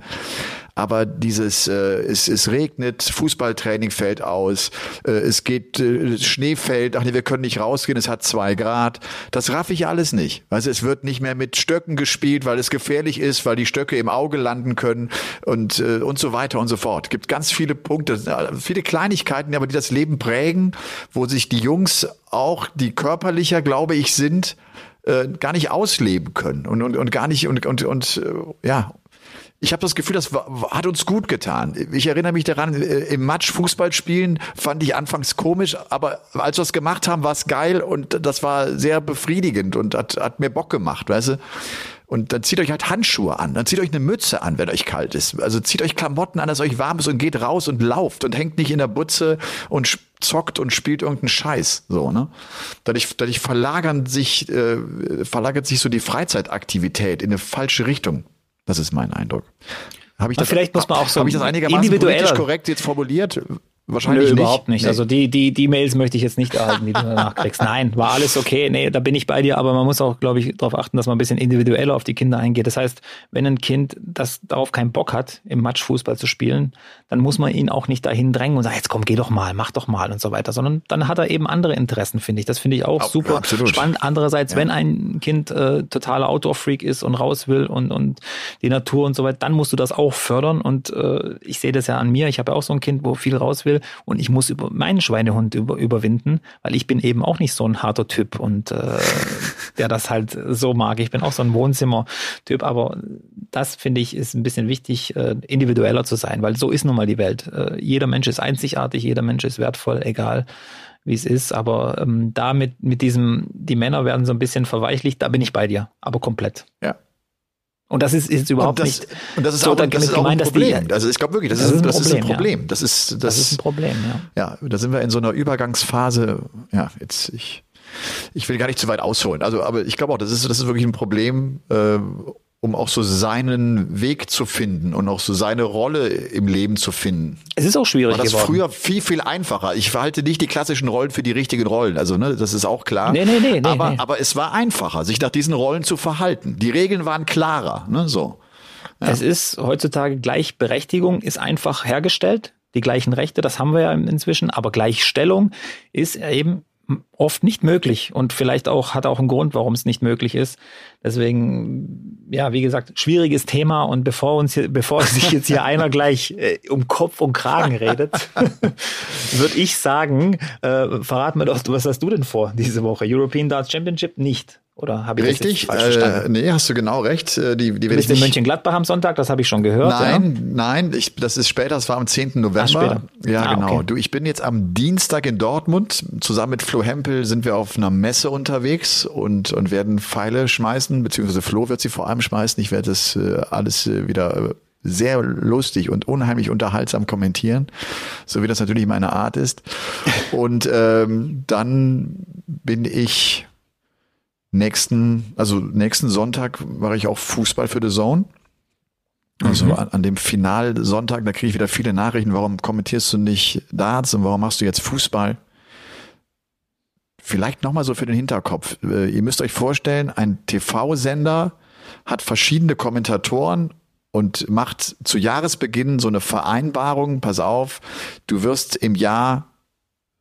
Aber dieses, äh, es, es regnet, Fußballtraining fällt aus, äh, es geht, äh, Schnee fällt, ach nee, wir können nicht rausgehen, es hat zwei Grad. Das raff ich alles nicht. Also es wird nicht mehr mit Stöcken gespielt, weil es gefährlich ist, weil die Stöcke im Auge landen können und, äh, und so weiter und so fort. Es gibt ganz viele Punkte, viele Kleinigkeiten, aber die das Leben prägen, wo sich die Jungs auch, die körperlicher, glaube ich, sind, äh, gar nicht ausleben können und, und, und gar nicht und, und, und äh, ja, ich habe das Gefühl, das hat uns gut getan. Ich erinnere mich daran, äh, im Match Fußball spielen fand ich anfangs komisch, aber als wir es gemacht haben, war es geil und das war sehr befriedigend und hat, hat mir Bock gemacht, weißt du? Und dann zieht euch halt Handschuhe an, dann zieht euch eine Mütze an, wenn euch kalt ist. Also zieht euch Klamotten an, dass euch warm ist und geht raus und lauft und hängt nicht in der Butze und zockt und spielt irgendeinen Scheiß. So, ne? Dadurch, dadurch verlagern sich, äh, verlagert sich so die Freizeitaktivität in eine falsche Richtung. Das ist mein Eindruck. Habe ich das, vielleicht muss man auch so habe ich das einigermaßen politisch korrekt jetzt formuliert? Wahrscheinlich Nö, überhaupt nicht. Nee. Also die, die, die Mails möchte ich jetzt nicht erhalten, die du danach kriegst. Nein, war alles okay. Nee, da bin ich bei dir, aber man muss auch, glaube ich, darauf achten, dass man ein bisschen individueller auf die Kinder eingeht. Das heißt, wenn ein Kind das darauf keinen Bock hat, im Match Fußball zu spielen, dann muss man ihn auch nicht dahin drängen und sagen, jetzt komm, geh doch mal, mach doch mal und so weiter, sondern dann hat er eben andere Interessen, finde ich. Das finde ich auch oh, super absolut. spannend. Andererseits, ja. wenn ein Kind äh, totaler Outdoor-Freak ist und raus will und, und die Natur und so weiter, dann musst du das auch fördern. Und äh, ich sehe das ja an mir. Ich habe ja auch so ein Kind, wo viel raus will und ich muss über meinen Schweinehund über, überwinden, weil ich bin eben auch nicht so ein harter Typ und äh, der das halt so mag. Ich bin auch so ein Wohnzimmer-Typ, aber das finde ich ist ein bisschen wichtig, äh, individueller zu sein, weil so ist nun mal die Welt. Äh, jeder Mensch ist einzigartig, jeder Mensch ist wertvoll, egal wie es ist. Aber ähm, da mit, mit diesem, die Männer werden so ein bisschen verweichlicht, da bin ich bei dir, aber komplett. Ja. Und das ist, ist überhaupt und das, nicht. Und das ist so auch, das ist auch ein Problem. Die, also ich glaube wirklich, das, das, ist, ein, das Problem, ist ein Problem. Ja. Das ist das, das ist ein Problem. Ja. ja, da sind wir in so einer Übergangsphase. Ja, jetzt ich ich will gar nicht zu weit ausholen. Also, aber ich glaube auch, das ist das ist wirklich ein Problem. Äh, um auch so seinen Weg zu finden und auch so seine Rolle im Leben zu finden. Es ist auch schwierig War das geworden. früher viel, viel einfacher. Ich verhalte nicht die klassischen Rollen für die richtigen Rollen. Also, ne, das ist auch klar. Nee, nee, nee, nee, aber, nee. aber es war einfacher, sich nach diesen Rollen zu verhalten. Die Regeln waren klarer, ne, so. Ja. Es ist heutzutage Gleichberechtigung ist einfach hergestellt. Die gleichen Rechte, das haben wir ja inzwischen, aber Gleichstellung ist eben oft nicht möglich und vielleicht auch hat auch einen Grund, warum es nicht möglich ist. Deswegen, ja, wie gesagt, schwieriges Thema und bevor uns hier, bevor sich jetzt hier einer gleich äh, um Kopf und Kragen redet, würde ich sagen, äh, verrat mir doch, was hast du denn vor diese Woche? European Darts Championship nicht. Oder habe ich Richtig, das falsch verstanden? Äh, nee, hast du genau recht. Äh, die, die du bist in Mönchengladbach am Sonntag, das habe ich schon gehört. Nein, ja? nein, ich, das ist später, das war am 10. November. Ach. Ja, ah, genau. Okay. Du, ich bin jetzt am Dienstag in Dortmund. Zusammen mit Flo Hempel sind wir auf einer Messe unterwegs und, und werden Pfeile schmeißen, beziehungsweise Flo wird sie vor allem schmeißen. Ich werde das äh, alles äh, wieder äh, sehr lustig und unheimlich unterhaltsam kommentieren, so wie das natürlich meine Art ist. Und ähm, dann bin ich nächsten, also nächsten Sonntag mache ich auch Fußball für The Zone. Also mhm. an, an, dem Finalsonntag, da kriege ich wieder viele Nachrichten, warum kommentierst du nicht Darts und warum machst du jetzt Fußball? Vielleicht nochmal so für den Hinterkopf. Äh, ihr müsst euch vorstellen, ein TV-Sender hat verschiedene Kommentatoren und macht zu Jahresbeginn so eine Vereinbarung, pass auf, du wirst im Jahr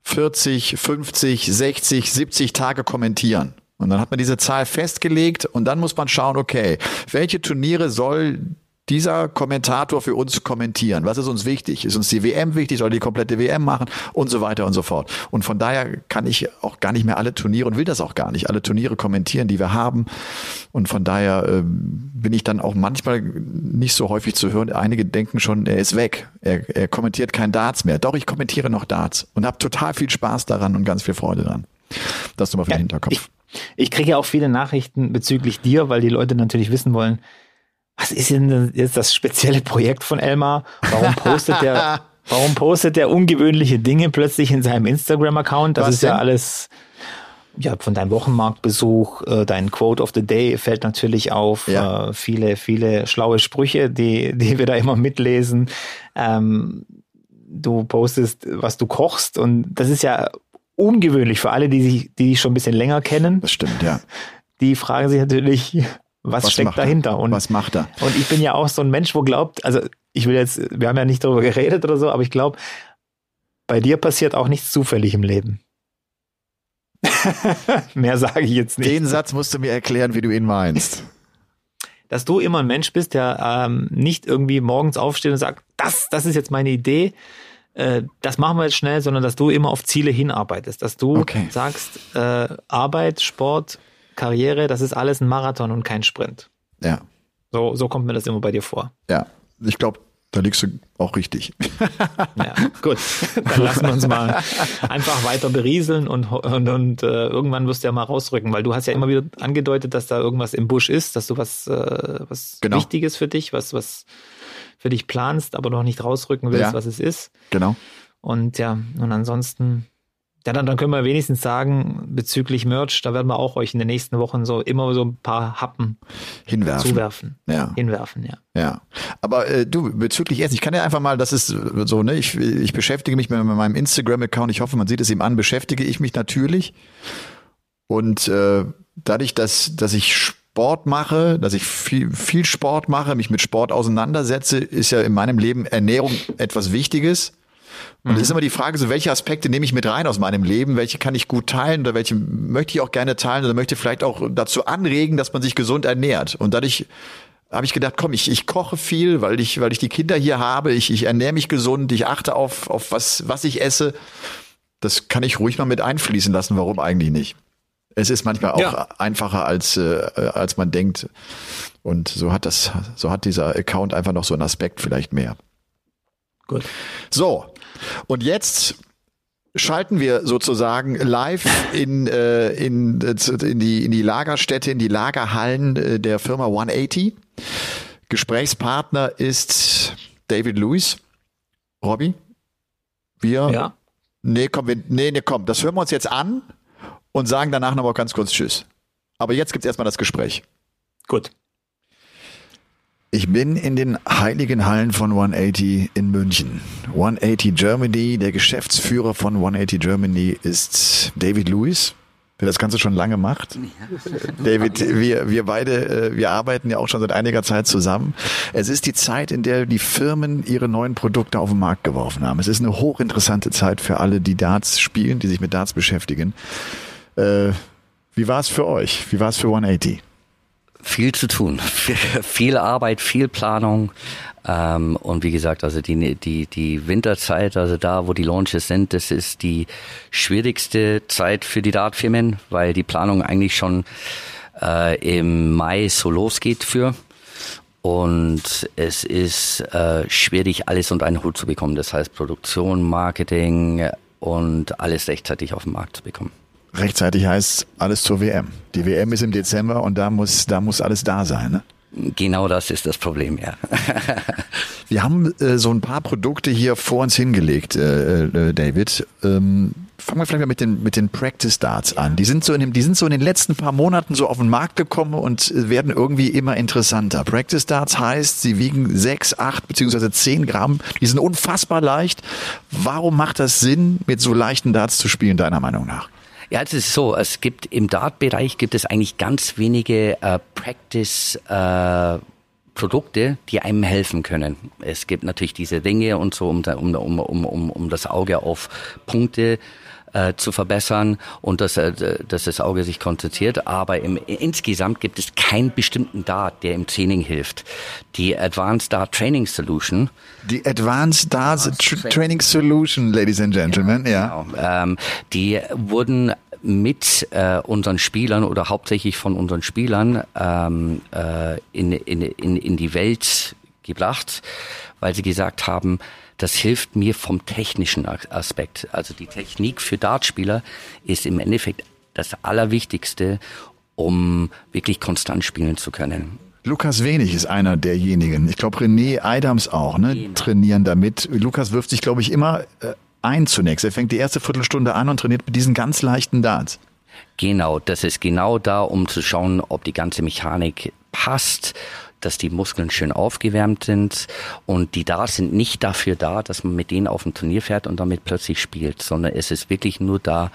40, 50, 60, 70 Tage kommentieren. Und dann hat man diese Zahl festgelegt und dann muss man schauen, okay, welche Turniere soll dieser Kommentator für uns kommentieren? Was ist uns wichtig? Ist uns die WM wichtig? Soll die komplette WM machen? Und so weiter und so fort. Und von daher kann ich auch gar nicht mehr alle Turniere und will das auch gar nicht, alle Turniere kommentieren, die wir haben. Und von daher äh, bin ich dann auch manchmal nicht so häufig zu hören. Einige denken schon, er ist weg. Er, er kommentiert kein Darts mehr. Doch, ich kommentiere noch Darts und habe total viel Spaß daran und ganz viel Freude dran. Das nur mal für ja, den Hinterkopf. Ich ich kriege ja auch viele Nachrichten bezüglich dir, weil die Leute natürlich wissen wollen, was ist denn jetzt das spezielle Projekt von Elmar? Warum postet der, warum postet der ungewöhnliche Dinge plötzlich in seinem Instagram-Account? Das was ist denn? ja alles, ja, von deinem Wochenmarktbesuch, äh, dein Quote of the Day fällt natürlich auf, ja. äh, viele, viele schlaue Sprüche, die, die wir da immer mitlesen. Ähm, du postest, was du kochst und das ist ja ungewöhnlich für alle, die sich, die dich schon ein bisschen länger kennen. Das stimmt, ja. Die fragen sich natürlich, was, was steckt dahinter? Und, was macht er? Und ich bin ja auch so ein Mensch, wo glaubt, also ich will jetzt, wir haben ja nicht darüber geredet oder so, aber ich glaube, bei dir passiert auch nichts zufällig im Leben. Mehr sage ich jetzt nicht. Den Satz musst du mir erklären, wie du ihn meinst. Dass du immer ein Mensch bist, der ähm, nicht irgendwie morgens aufsteht und sagt, das, das ist jetzt meine Idee, äh, das machen wir jetzt schnell, sondern dass du immer auf Ziele hinarbeitest. Dass du okay. sagst, äh, Arbeit, Sport, Karriere, das ist alles ein Marathon und kein Sprint. Ja. So, so kommt mir das immer bei dir vor. Ja, ich glaube, da liegst du auch richtig. Ja, gut. Dann lassen wir uns mal einfach weiter berieseln und, und, und äh, irgendwann wirst du ja mal rausrücken, weil du hast ja immer wieder angedeutet, dass da irgendwas im Busch ist, dass du was, äh, was genau. Wichtiges für dich, was, was für dich planst, aber noch nicht rausrücken willst, ja. was es ist. Genau. Und ja, und ansonsten ja, dann, dann können wir wenigstens sagen, bezüglich Merch, da werden wir auch euch in den nächsten Wochen so immer so ein paar Happen hinwerfen. Zuwerfen. Ja. Hinwerfen, ja. Ja. Aber äh, du, bezüglich Essen, ich kann ja einfach mal, das ist so, ne, ich, ich beschäftige mich mit meinem Instagram-Account, ich hoffe, man sieht es ihm an, beschäftige ich mich natürlich. Und äh, dadurch, dass, dass ich Sport mache, dass ich viel, viel Sport mache, mich mit Sport auseinandersetze, ist ja in meinem Leben Ernährung etwas Wichtiges. Und es mhm. ist immer die Frage, so welche Aspekte nehme ich mit rein aus meinem Leben, welche kann ich gut teilen oder welche möchte ich auch gerne teilen oder möchte vielleicht auch dazu anregen, dass man sich gesund ernährt. Und dadurch habe ich gedacht, komm, ich, ich koche viel, weil ich, weil ich die Kinder hier habe, ich, ich ernähre mich gesund, ich achte auf, auf was, was ich esse. Das kann ich ruhig mal mit einfließen lassen, warum eigentlich nicht? Es ist manchmal auch ja. einfacher als, äh, als man denkt. Und so hat das, so hat dieser Account einfach noch so einen Aspekt vielleicht mehr. Gut. So, und jetzt schalten wir sozusagen live in, äh, in, in, die, in die Lagerstätte, in die Lagerhallen äh, der Firma 180. Gesprächspartner ist David Lewis. Robby, wir. Ja. Nee, komm, wir, nee, nee, komm, das hören wir uns jetzt an und sagen danach noch mal ganz kurz Tschüss. Aber jetzt gibt's erstmal das Gespräch. Gut. Ich bin in den heiligen Hallen von 180 in München. 180 Germany, der Geschäftsführer von 180 Germany ist David Lewis, der das Ganze schon lange macht. David, wir, wir beide, äh, wir arbeiten ja auch schon seit einiger Zeit zusammen. Es ist die Zeit, in der die Firmen ihre neuen Produkte auf den Markt geworfen haben. Es ist eine hochinteressante Zeit für alle, die Darts spielen, die sich mit Darts beschäftigen. Äh, wie war es für euch? Wie war es für 180? viel zu tun, viel Arbeit, viel Planung. Ähm, und wie gesagt, also die, die, die Winterzeit, also da, wo die Launches sind, das ist die schwierigste Zeit für die Dartfirmen, weil die Planung eigentlich schon äh, im Mai so losgeht für. Und es ist äh, schwierig, alles unter einen Hut zu bekommen. Das heißt Produktion, Marketing und alles rechtzeitig auf den Markt zu bekommen. Rechtzeitig heißt alles zur WM. Die WM ist im Dezember und da muss, da muss alles da sein, ne? Genau das ist das Problem, ja. Wir haben äh, so ein paar Produkte hier vor uns hingelegt, äh, äh, David. Ähm, fangen wir vielleicht mal mit den, mit den Practice Darts an. Die sind, so in dem, die sind so in den letzten paar Monaten so auf den Markt gekommen und werden irgendwie immer interessanter. Practice Darts heißt, sie wiegen sechs, acht beziehungsweise zehn Gramm. Die sind unfassbar leicht. Warum macht das Sinn, mit so leichten Darts zu spielen, deiner Meinung nach? Ja, es ist so, es gibt im Dart-Bereich gibt es eigentlich ganz wenige äh, Practice äh, Produkte, die einem helfen können. Es gibt natürlich diese Ringe und so, um, um, um, um, um das Auge auf Punkte äh, zu verbessern und dass, äh, dass das Auge sich konzentriert. Aber im, insgesamt gibt es keinen bestimmten Dart, der im Training hilft. Die Advanced Dart Training Solution. Die Advanced Dart Tra Training Solution, Ladies and Gentlemen, ja. Genau. Ähm, die wurden mit äh, unseren Spielern oder hauptsächlich von unseren Spielern ähm, äh, in, in, in, in die Welt gebracht, weil sie gesagt haben, das hilft mir vom technischen Aspekt. Also die Technik für Dartspieler ist im Endeffekt das Allerwichtigste, um wirklich konstant spielen zu können. Lukas Wenig ist einer derjenigen. Ich glaube, René Eidams auch, ne? Genau. Trainieren damit. Lukas wirft sich, glaube ich, immer äh, ein zunächst. Er fängt die erste Viertelstunde an und trainiert mit diesen ganz leichten Darts. Genau, das ist genau da, um zu schauen, ob die ganze Mechanik passt dass die Muskeln schön aufgewärmt sind und die da sind nicht dafür da, dass man mit denen auf ein Turnier fährt und damit plötzlich spielt, sondern es ist wirklich nur da,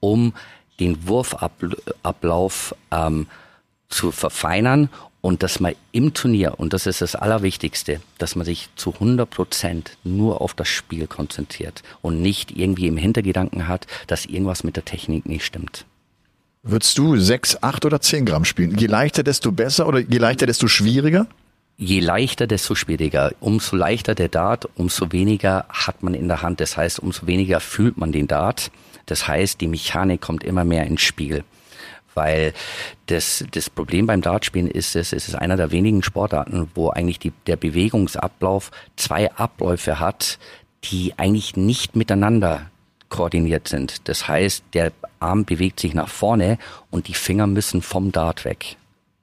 um den Wurfablauf ähm, zu verfeinern Und dass man im Turnier, und das ist das Allerwichtigste, dass man sich zu 100 Prozent nur auf das Spiel konzentriert und nicht irgendwie im Hintergedanken hat, dass irgendwas mit der Technik nicht stimmt. Würdest du sechs, acht oder zehn Gramm spielen? Je leichter, desto besser oder je leichter, desto schwieriger? Je leichter, desto schwieriger. Umso leichter der Dart, umso weniger hat man in der Hand. Das heißt, umso weniger fühlt man den Dart. Das heißt, die Mechanik kommt immer mehr ins Spiel weil das, das Problem beim Dartspielen ist, es, ist einer der wenigen Sportarten, wo eigentlich die, der Bewegungsablauf zwei Abläufe hat, die eigentlich nicht miteinander koordiniert sind. Das heißt, der Arm bewegt sich nach vorne und die Finger müssen vom Dart weg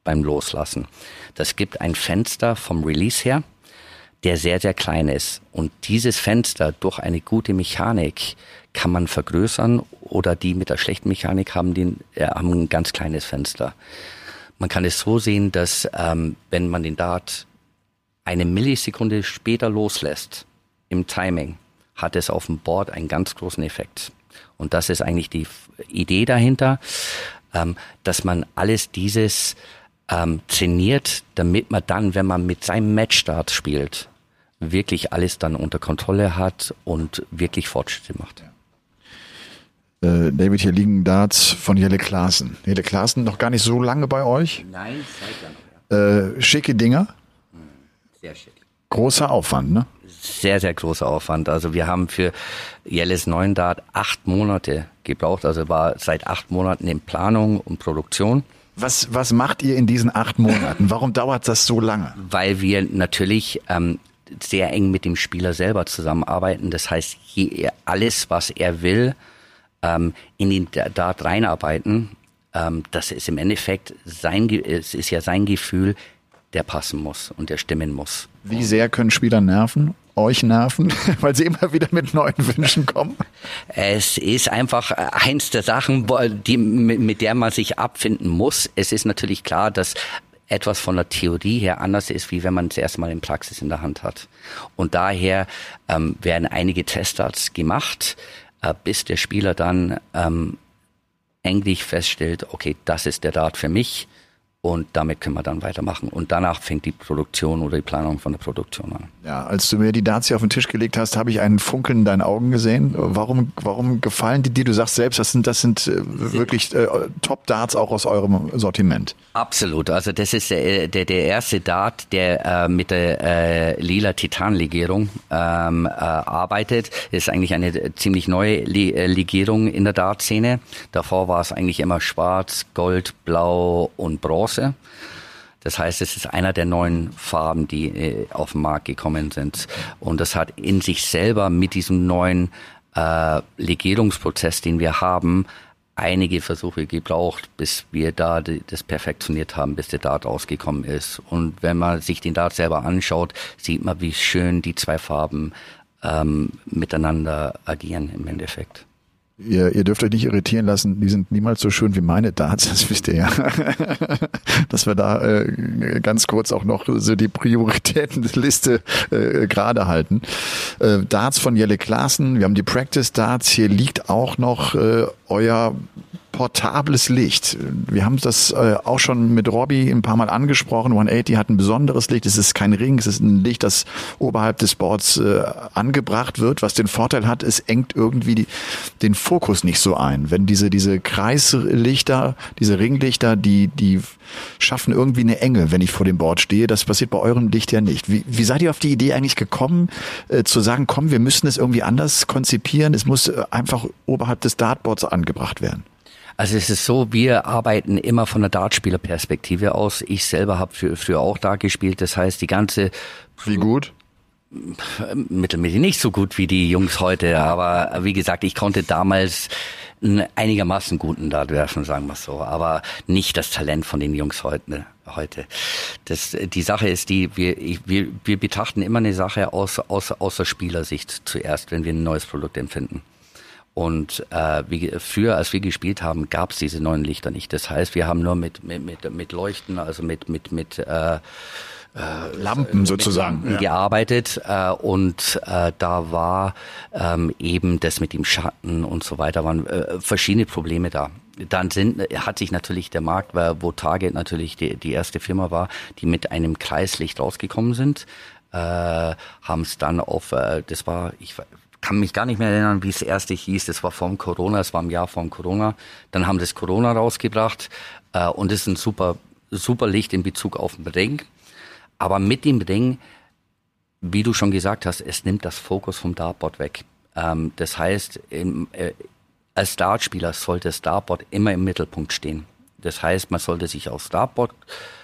beim Loslassen. Das gibt ein Fenster vom Release her, der sehr, sehr klein ist. Und dieses Fenster durch eine gute Mechanik kann man vergrößern oder die mit der schlechten Mechanik haben, den, äh, haben ein ganz kleines Fenster. Man kann es so sehen, dass ähm, wenn man den Dart eine Millisekunde später loslässt im Timing, hat es auf dem Board einen ganz großen Effekt. Und das ist eigentlich die Idee dahinter, ähm, dass man alles dieses ähm, trainiert, damit man dann, wenn man mit seinem Matchstart spielt, wirklich alles dann unter Kontrolle hat und wirklich Fortschritte macht. Äh, David, hier liegen Darts von Jelle Klaassen. Jelle Klaassen noch gar nicht so lange bei euch? Nein, seit lange. Äh, schicke Dinger? Hm, sehr schick. Großer Aufwand, ne? Sehr, sehr großer Aufwand. Also wir haben für Jelles neuen Dart acht Monate gebraucht. Also war seit acht Monaten in Planung und Produktion. Was, was macht ihr in diesen acht Monaten? Warum dauert das so lange? Weil wir natürlich ähm, sehr eng mit dem Spieler selber zusammenarbeiten. Das heißt, je, alles, was er will, ähm, in den Dart reinarbeiten. Ähm, das ist im Endeffekt sein, es ist ja sein Gefühl, der passen muss und der stimmen muss. Wie sehr können Spieler nerven? Euch nerven, weil sie immer wieder mit neuen Wünschen kommen? Es ist einfach eins der Sachen, die, mit der man sich abfinden muss. Es ist natürlich klar, dass etwas von der Theorie her anders ist, wie wenn man es erstmal in Praxis in der Hand hat. Und daher ähm, werden einige Testarts gemacht, äh, bis der Spieler dann ähm, endlich feststellt, okay, das ist der Dart für mich und damit können wir dann weitermachen. Und danach fängt die Produktion oder die Planung von der Produktion an. Ja, als du mir die Darts hier auf den Tisch gelegt hast, habe ich einen Funkeln in deinen Augen gesehen. Warum, warum gefallen die dir? Du sagst selbst, das sind, das sind äh, wirklich äh, Top-Darts auch aus eurem Sortiment. Absolut. Also das ist äh, der, der erste Dart, der äh, mit der äh, lila Titanlegierung ähm, äh, arbeitet. Ist eigentlich eine ziemlich neue Legierung in der Dart-Szene. Davor war es eigentlich immer schwarz, gold, blau und bronze. Bronze. Das heißt, es ist einer der neuen Farben, die äh, auf den Markt gekommen sind. Und das hat in sich selber mit diesem neuen äh, Legierungsprozess, den wir haben, einige Versuche gebraucht, bis wir da das perfektioniert haben, bis der Dart rausgekommen ist. Und wenn man sich den Dart selber anschaut, sieht man, wie schön die zwei Farben ähm, miteinander agieren im Endeffekt. Ihr, ihr dürft euch nicht irritieren lassen, die sind niemals so schön wie meine Darts, das wisst ihr ja. Dass wir da äh, ganz kurz auch noch so die Prioritätenliste äh, gerade halten. Äh, Darts von Jelle Klaassen, wir haben die Practice Darts, hier liegt auch noch äh, euer portables Licht. Wir haben das äh, auch schon mit Robbie ein paar Mal angesprochen. 180 hat ein besonderes Licht. Es ist kein Ring, es ist ein Licht, das oberhalb des Boards äh, angebracht wird. Was den Vorteil hat, es engt irgendwie die, den Fokus nicht so ein. Wenn diese, diese Kreislichter, diese Ringlichter, die, die schaffen irgendwie eine Enge, wenn ich vor dem Board stehe. Das passiert bei eurem Licht ja nicht. Wie, wie seid ihr auf die Idee eigentlich gekommen, äh, zu sagen, komm, wir müssen es irgendwie anders konzipieren. Es muss äh, einfach oberhalb des Dartboards angebracht werden? Also es ist so, wir arbeiten immer von der Dartspielerperspektive aus. Ich selber habe früher für auch Dart gespielt. Das heißt, die ganze... Wie gut? Mittelmäßig nicht so gut wie die Jungs heute, aber wie gesagt, ich konnte damals einen einigermaßen guten Dart werfen, sagen wir so, aber nicht das Talent von den Jungs heute. heute. Das, die Sache ist die, wir, wir, wir betrachten immer eine Sache aus, aus, aus der Spielersicht zuerst, wenn wir ein neues Produkt empfinden. Und äh, wie, früher, als wir gespielt haben, gab es diese neuen Lichter nicht. Das heißt, wir haben nur mit, mit, mit, mit Leuchten, also mit, mit, mit äh, äh, Lampen sozusagen Lampen gearbeitet äh, und äh, da war ähm, eben das mit dem Schatten und so weiter waren äh, verschiedene Probleme da. dann sind, hat sich natürlich der Markt, wo Target natürlich die, die erste Firma war, die mit einem Kreislicht rausgekommen sind, äh, haben es dann auf, äh, das war, ich kann mich gar nicht mehr erinnern, wie es erste hieß, das war vom Corona, es war im Jahr vom Corona, dann haben das Corona rausgebracht äh, und ist ein super, super Licht in Bezug auf den Ring. Aber mit dem Ring, wie du schon gesagt hast, es nimmt das Fokus vom Dartboard weg. Ähm, das heißt, im, äh, als Dartspieler sollte das Dartboard immer im Mittelpunkt stehen. Das heißt, man sollte sich aufs Dartboard äh,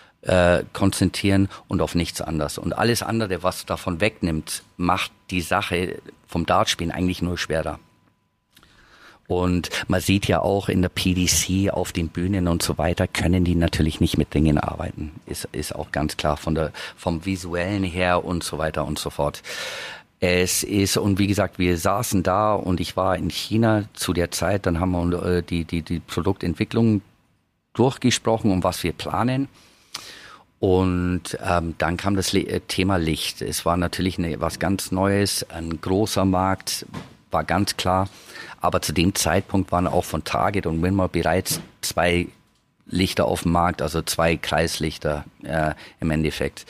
konzentrieren und auf nichts anderes. Und alles andere, was davon wegnimmt, macht die Sache vom Dartspielen eigentlich nur schwerer. Und man sieht ja auch in der PDC auf den Bühnen und so weiter, können die natürlich nicht mit Dingen arbeiten. Ist, ist auch ganz klar von der, vom visuellen her und so weiter und so fort. Es ist, und wie gesagt, wir saßen da und ich war in China zu der Zeit, dann haben wir äh, die, die, die Produktentwicklung durchgesprochen, um was wir planen. Und ähm, dann kam das äh, Thema Licht. Es war natürlich eine, was ganz Neues, ein großer Markt, war ganz klar. Aber zu dem Zeitpunkt waren auch von Target und Winmar bereits zwei Lichter auf dem Markt, also zwei Kreislichter äh, im Endeffekt.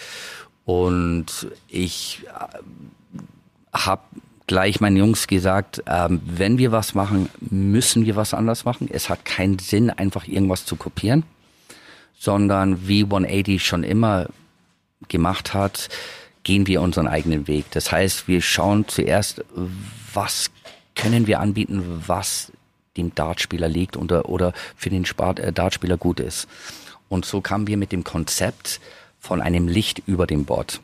Und ich äh, habe gleich meinen Jungs gesagt, ähm, wenn wir was machen, müssen wir was anders machen. Es hat keinen Sinn, einfach irgendwas zu kopieren, sondern wie 180 schon immer gemacht hat, gehen wir unseren eigenen Weg. Das heißt, wir schauen zuerst, was können wir anbieten, was dem Dartspieler liegt oder, oder für den Spart, äh, Dartspieler gut ist. Und so kamen wir mit dem Konzept von einem Licht über dem Board.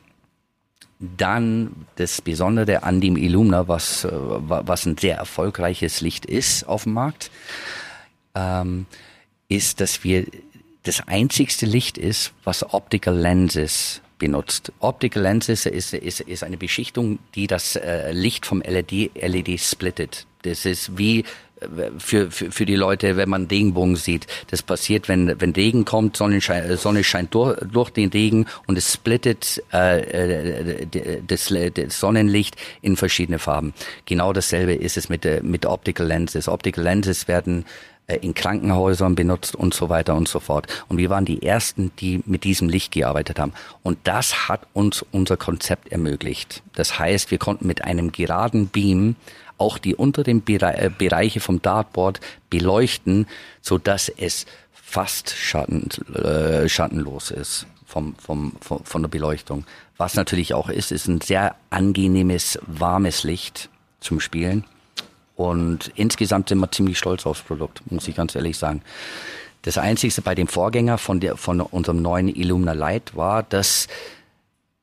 Dann das Besondere an dem Illumina, was, äh, was ein sehr erfolgreiches Licht ist auf dem Markt, ähm, ist, dass wir das einzigste Licht ist, was Optical Lenses benutzt. Optical Lenses ist, ist, ist eine Beschichtung, die das äh, Licht vom LED, LED splittet. Das ist wie für, für, für die Leute, wenn man Regenbogen sieht. Das passiert, wenn, wenn Regen kommt, Sonnenschein, äh, Sonne scheint durch, durch den Regen und es splittet äh, äh das, das Sonnenlicht in verschiedene Farben. Genau dasselbe ist es mit, mit Optical Lenses. Optical Lenses werden äh, in Krankenhäusern benutzt und so weiter und so fort. Und wir waren die Ersten, die mit diesem Licht gearbeitet haben. Und das hat uns unser Konzept ermöglicht. Das heißt, wir konnten mit einem geraden Beam auch die unteren äh, Bereiche vom Dartboard beleuchten, so dass es fast schatten, äh, schattenlos ist vom, vom, vom, von der Beleuchtung. Was natürlich auch ist, ist ein sehr angenehmes, warmes Licht zum Spielen. Und insgesamt sind wir ziemlich stolz aufs Produkt, muss ich ganz ehrlich sagen. Das Einzige bei dem Vorgänger von, der, von unserem neuen Illumina Light war, dass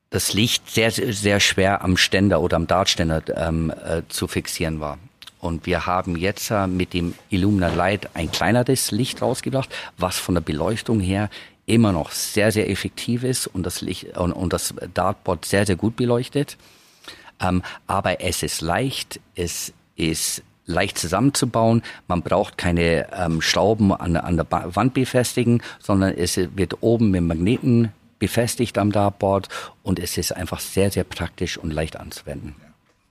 das Licht sehr, sehr schwer am Ständer oder am Dartständer ähm, äh, zu fixieren war. Und wir haben jetzt äh, mit dem Illumina Light ein kleineres Licht rausgebracht, was von der Beleuchtung her immer noch sehr, sehr effektiv ist und das Licht und, und das Dartboard sehr, sehr gut beleuchtet. Ähm, aber es ist leicht, es ist leicht zusammenzubauen. Man braucht keine ähm, Schrauben an, an der Wand befestigen, sondern es wird oben mit Magneten befestigt am Dartboard und es ist einfach sehr, sehr praktisch und leicht anzuwenden.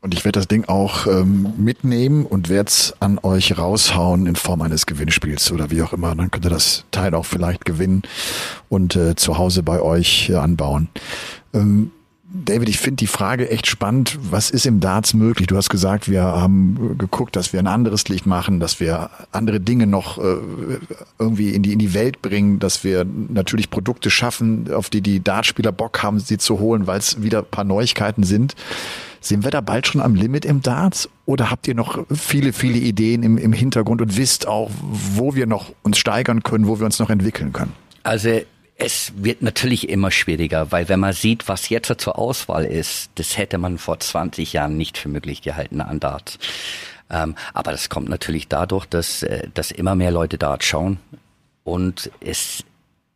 Und ich werde das Ding auch ähm, mitnehmen und werde es an euch raushauen in Form eines Gewinnspiels oder wie auch immer. Dann könnt ihr das Teil auch vielleicht gewinnen und äh, zu Hause bei euch äh, anbauen. Ähm, David, ich finde die Frage echt spannend. Was ist im Darts möglich? Du hast gesagt, wir haben geguckt, dass wir ein anderes Licht machen, dass wir andere Dinge noch äh, irgendwie in die, in die Welt bringen, dass wir natürlich Produkte schaffen, auf die die Dartspieler Bock haben, sie zu holen, weil es wieder ein paar Neuigkeiten sind. Sind wir da bald schon am Limit im Darts? Oder habt ihr noch viele, viele Ideen im, im Hintergrund und wisst auch, wo wir noch uns steigern können, wo wir uns noch entwickeln können? Also es wird natürlich immer schwieriger, weil wenn man sieht, was jetzt zur Auswahl ist, das hätte man vor 20 Jahren nicht für möglich gehalten an Dart. Ähm, aber das kommt natürlich dadurch, dass, äh, dass immer mehr Leute Dart schauen und es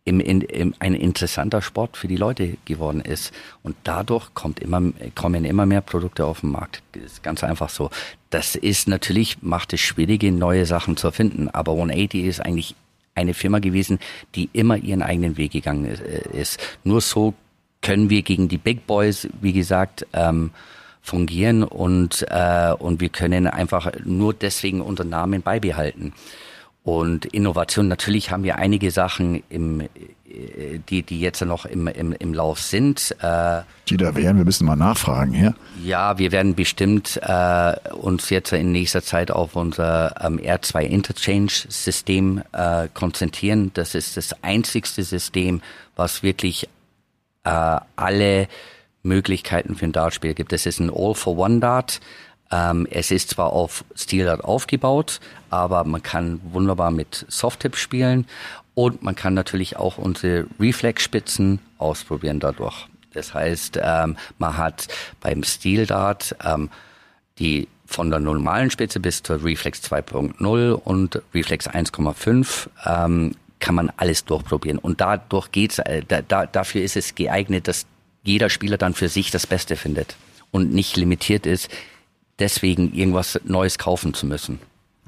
im, in, im, ein interessanter Sport für die Leute geworden ist. Und dadurch kommt immer, kommen immer mehr Produkte auf den Markt. Das ist ganz einfach so. Das ist natürlich, macht es schwierige, neue Sachen zu finden. Aber 180 ist eigentlich eine Firma gewesen, die immer ihren eigenen Weg gegangen äh, ist. Nur so können wir gegen die Big Boys, wie gesagt, ähm, fungieren und, äh, und wir können einfach nur deswegen unseren Namen beibehalten. Und Innovation, natürlich haben wir einige Sachen im, die, die jetzt noch im, im, im Lauf sind. Äh, die da wären, wir müssen mal nachfragen, ja? Ja, wir werden bestimmt äh, uns jetzt in nächster Zeit auf unser ähm, R2 Interchange System äh, konzentrieren. Das ist das einzigste System, was wirklich äh, alle Möglichkeiten für ein Dartspiel gibt. Das ist ein All-for-One-Dart. Ähm, es ist zwar auf Steel aufgebaut, aber man kann wunderbar mit Softtip spielen und man kann natürlich auch unsere Reflex-Spitzen ausprobieren dadurch. Das heißt, ähm, man hat beim Steel Dart ähm, die von der normalen Spitze bis zur Reflex 2.0 und Reflex 1,5 ähm, kann man alles durchprobieren. Und dadurch geht's, äh, da, da, dafür ist es geeignet, dass jeder Spieler dann für sich das Beste findet und nicht limitiert ist, deswegen irgendwas Neues kaufen zu müssen.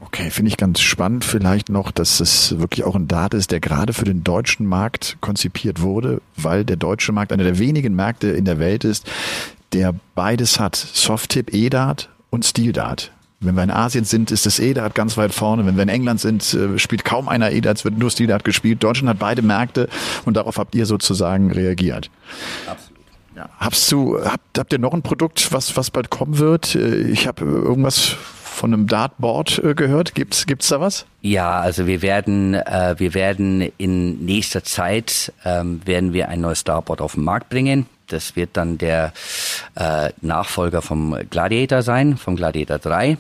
Okay, finde ich ganz spannend vielleicht noch, dass es wirklich auch ein Dart ist, der gerade für den deutschen Markt konzipiert wurde, weil der deutsche Markt einer der wenigen Märkte in der Welt ist, der beides hat. Soft-Tip E-Dart und Steel-Dart. Wenn wir in Asien sind, ist das E-Dart ganz weit vorne. Wenn wir in England sind, äh, spielt kaum einer E-Dart, es wird nur Steel-Dart gespielt. Deutschland hat beide Märkte und darauf habt ihr sozusagen reagiert. Absolut. Ja. Habst du, habt, habt ihr noch ein Produkt, was, was bald kommen wird? Äh, ich habe irgendwas von einem Dartboard äh, gehört. Gibt's gibt's da was? Ja, also wir werden äh, wir werden in nächster Zeit ähm, werden wir ein neues Dartboard auf den Markt bringen. Das wird dann der äh, Nachfolger vom Gladiator sein, vom Gladiator 3.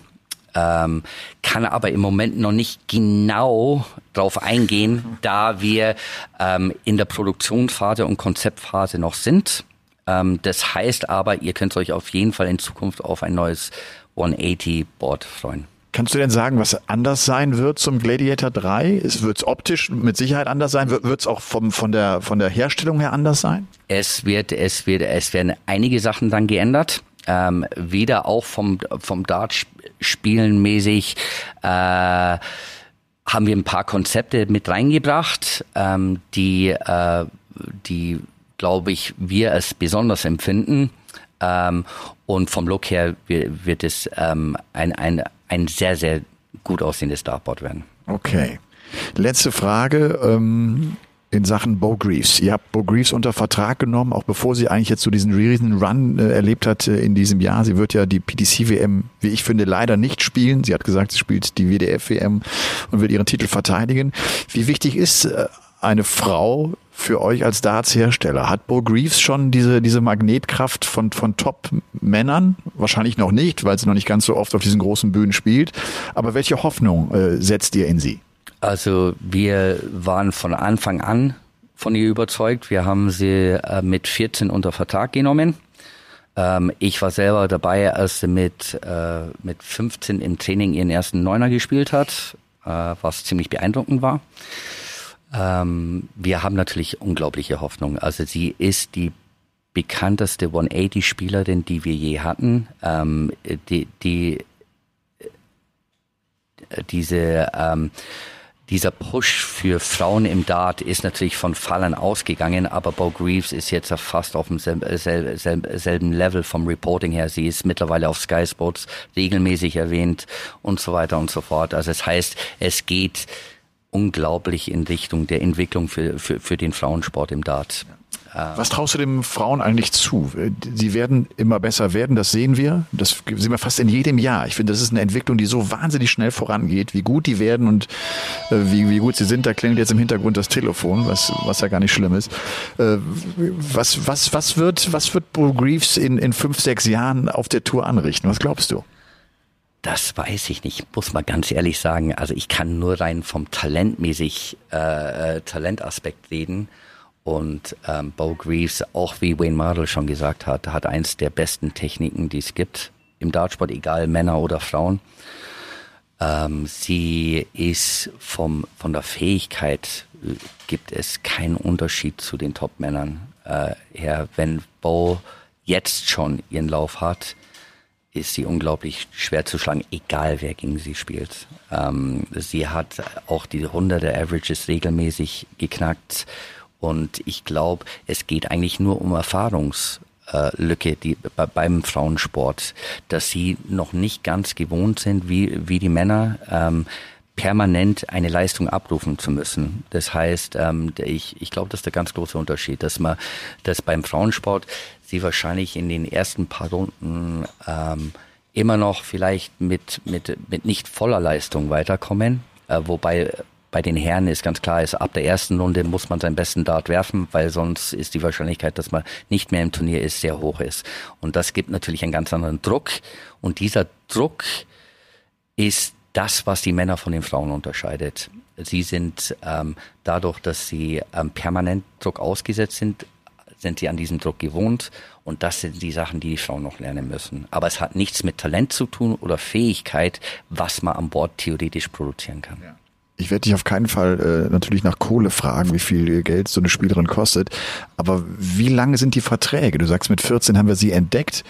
Ähm, kann aber im Moment noch nicht genau drauf eingehen, da wir ähm, in der Produktionsphase und Konzeptphase noch sind. Ähm, das heißt aber, ihr könnt euch auf jeden Fall in Zukunft auf ein neues 180-Board freuen. Kannst du denn sagen, was anders sein wird zum Gladiator 3? Wird es optisch mit Sicherheit anders sein? Wird es auch vom, von, der, von der Herstellung her anders sein? Es wird, es wird, es werden einige Sachen dann geändert. Ähm, wieder auch vom, vom Dart-Spielen mäßig, äh, haben wir ein paar Konzepte mit reingebracht, ähm, die, äh, die, glaube ich, wir als besonders empfinden. Ähm, und vom Look her wird es ähm, ein, ein, ein sehr, sehr gut aussehendes Dartboard werden. Okay. Letzte Frage. Ähm in Sachen Bo Greaves. Ihr habt Bo Greaves unter Vertrag genommen, auch bevor sie eigentlich jetzt so diesen riesen Run äh, erlebt hat äh, in diesem Jahr. Sie wird ja die PDC-WM, wie ich finde, leider nicht spielen. Sie hat gesagt, sie spielt die WDF-WM und wird ihren Titel verteidigen. Wie wichtig ist äh, eine Frau für euch als Darts-Hersteller? Hat Bo Greaves schon diese, diese Magnetkraft von, von Top-Männern? Wahrscheinlich noch nicht, weil sie noch nicht ganz so oft auf diesen großen Bühnen spielt. Aber welche Hoffnung äh, setzt ihr in sie? Also wir waren von Anfang an von ihr überzeugt. Wir haben sie äh, mit 14 unter Vertrag genommen. Ähm, ich war selber dabei, als sie mit, äh, mit 15 im Training ihren ersten Neuner gespielt hat, äh, was ziemlich beeindruckend war. Ähm, wir haben natürlich unglaubliche Hoffnung. Also sie ist die bekannteste 180-Spielerin, die wir je hatten. Ähm, die, die, diese, ähm, dieser Push für Frauen im Dart ist natürlich von Fallen ausgegangen, aber Bo Greaves ist jetzt fast auf dem selben, Level vom Reporting her. Sie ist mittlerweile auf Sky Sports regelmäßig erwähnt und so weiter und so fort. Also es heißt, es geht unglaublich in Richtung der Entwicklung für, für, für den Frauensport im Dart. Was traust du den Frauen eigentlich zu? Sie werden immer besser werden, das sehen wir. Das sehen wir fast in jedem Jahr. Ich finde, das ist eine Entwicklung, die so wahnsinnig schnell vorangeht. Wie gut die werden und äh, wie, wie gut sie sind, da klingelt jetzt im Hintergrund das Telefon, was, was ja gar nicht schlimm ist. Äh, was, was, was wird, was wird Bo Greaves in, in fünf, sechs Jahren auf der Tour anrichten? Was glaubst du? Das weiß ich nicht, muss man ganz ehrlich sagen. Also ich kann nur rein vom talentmäßig äh, äh, Talentaspekt reden. Und ähm, Bo Greaves, auch wie Wayne Mardell schon gesagt hat, hat eins der besten Techniken, die es gibt im Dartsport, egal Männer oder Frauen. Ähm, sie ist vom von der Fähigkeit äh, gibt es keinen Unterschied zu den Top-Männern äh, her. Wenn Bo jetzt schon ihren Lauf hat, ist sie unglaublich schwer zu schlagen, egal wer gegen sie spielt. Ähm, sie hat auch die hunderte Averages regelmäßig geknackt und ich glaube, es geht eigentlich nur um Erfahrungslücke die, bei, beim Frauensport, dass sie noch nicht ganz gewohnt sind wie, wie die Männer. Ähm, permanent eine Leistung abrufen zu müssen. Das heißt, ähm, ich, ich glaube, das ist der ganz große Unterschied, dass man, dass beim Frauensport sie wahrscheinlich in den ersten paar Runden ähm, immer noch vielleicht mit, mit, mit nicht voller Leistung weiterkommen, äh, wobei bei den Herren ist ganz klar, ist ab der ersten Runde muss man seinen besten Dart werfen, weil sonst ist die Wahrscheinlichkeit, dass man nicht mehr im Turnier ist, sehr hoch ist. Und das gibt natürlich einen ganz anderen Druck. Und dieser Druck ist das, was die Männer von den Frauen unterscheidet. Sie sind ähm, dadurch, dass sie ähm, permanent Druck ausgesetzt sind, sind sie an diesem Druck gewohnt und das sind die Sachen, die die Frauen noch lernen müssen. Aber es hat nichts mit Talent zu tun oder Fähigkeit, was man an Bord theoretisch produzieren kann. Ja. Ich werde dich auf keinen Fall äh, natürlich nach Kohle fragen, wie viel Geld so eine Spielerin kostet. Aber wie lange sind die Verträge? Du sagst, mit 14 haben wir sie entdeckt.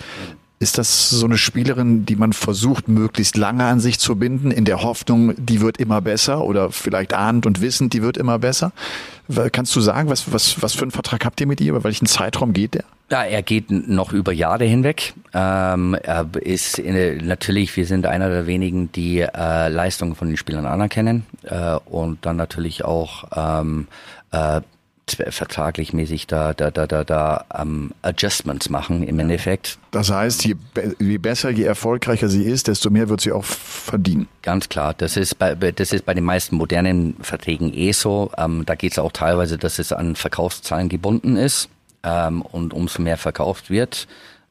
Ist das so eine Spielerin, die man versucht, möglichst lange an sich zu binden, in der Hoffnung, die wird immer besser oder vielleicht ahnend und wissend, die wird immer besser? Kannst du sagen, was, was, was für einen Vertrag habt ihr mit ihr? Über welchen Zeitraum geht der? Ja, er geht noch über Jahre hinweg. Ähm, er ist in, natürlich, wir sind einer der wenigen, die äh, Leistungen von den Spielern anerkennen äh, und dann natürlich auch ähm, äh, vertraglich mäßig da, da, da, da, da um, Adjustments machen im Endeffekt. Das heißt, je, je besser, je erfolgreicher sie ist, desto mehr wird sie auch verdienen. Ganz klar. Das ist bei, das ist bei den meisten modernen Verträgen eh so. Ähm, da geht es auch teilweise, dass es an Verkaufszahlen gebunden ist. Ähm, und umso mehr verkauft wird,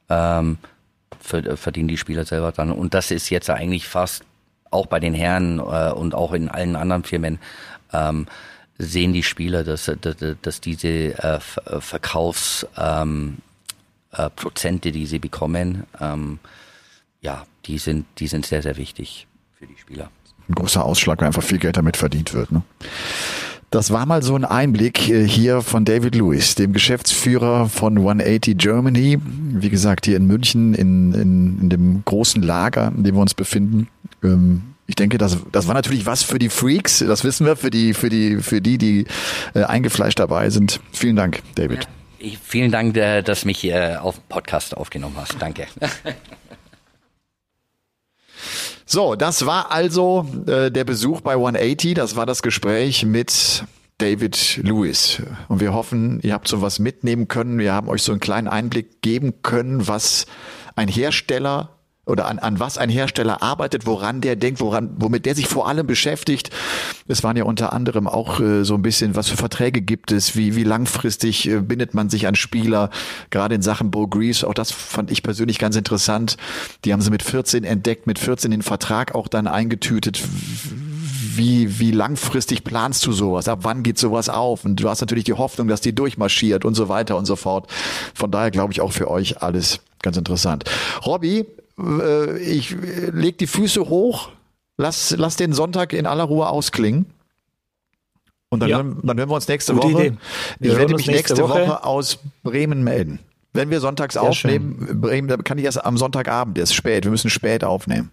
ähm, verdienen die Spieler selber dann. Und das ist jetzt eigentlich fast auch bei den Herren äh, und auch in allen anderen Firmen ähm, sehen die Spieler, dass, dass, dass diese äh, äh Verkaufsprozente, ähm, äh, die sie bekommen, ähm, ja, die sind, die sind sehr, sehr wichtig für die Spieler. Ein großer Ausschlag, weil einfach viel Geld damit verdient wird. Ne? Das war mal so ein Einblick hier von David Lewis, dem Geschäftsführer von 180 Germany. Wie gesagt, hier in München, in, in, in dem großen Lager, in dem wir uns befinden. Ähm, ich denke, das, das war natürlich was für die Freaks, das wissen wir, für die, für die, für die, die äh, eingefleischt dabei sind. Vielen Dank, David. Ja, vielen Dank, äh, dass mich hier auf Podcast aufgenommen hast. Danke. So, das war also äh, der Besuch bei 180. Das war das Gespräch mit David Lewis. Und wir hoffen, ihr habt so was mitnehmen können. Wir haben euch so einen kleinen Einblick geben können, was ein Hersteller oder an, an was ein Hersteller arbeitet, woran der denkt, woran, womit der sich vor allem beschäftigt. Es waren ja unter anderem auch äh, so ein bisschen, was für Verträge gibt es, wie, wie langfristig äh, bindet man sich an Spieler, gerade in Sachen Bo Grease. Auch das fand ich persönlich ganz interessant. Die haben sie mit 14 entdeckt, mit 14 den Vertrag auch dann eingetütet. Wie, wie langfristig planst du sowas? Ab wann geht sowas auf? Und du hast natürlich die Hoffnung, dass die durchmarschiert und so weiter und so fort. Von daher glaube ich auch für euch alles ganz interessant. Robby, ich leg die Füße hoch, lass, lass den Sonntag in aller Ruhe ausklingen. Und dann, ja. hören, dann hören wir uns nächste Gute Woche. Idee. Ich werde mich nächste, nächste Woche. Woche. aus Bremen melden. Wenn wir sonntags Sehr aufnehmen, schön. Bremen, dann kann ich erst am Sonntagabend, ist spät. Wir müssen spät aufnehmen.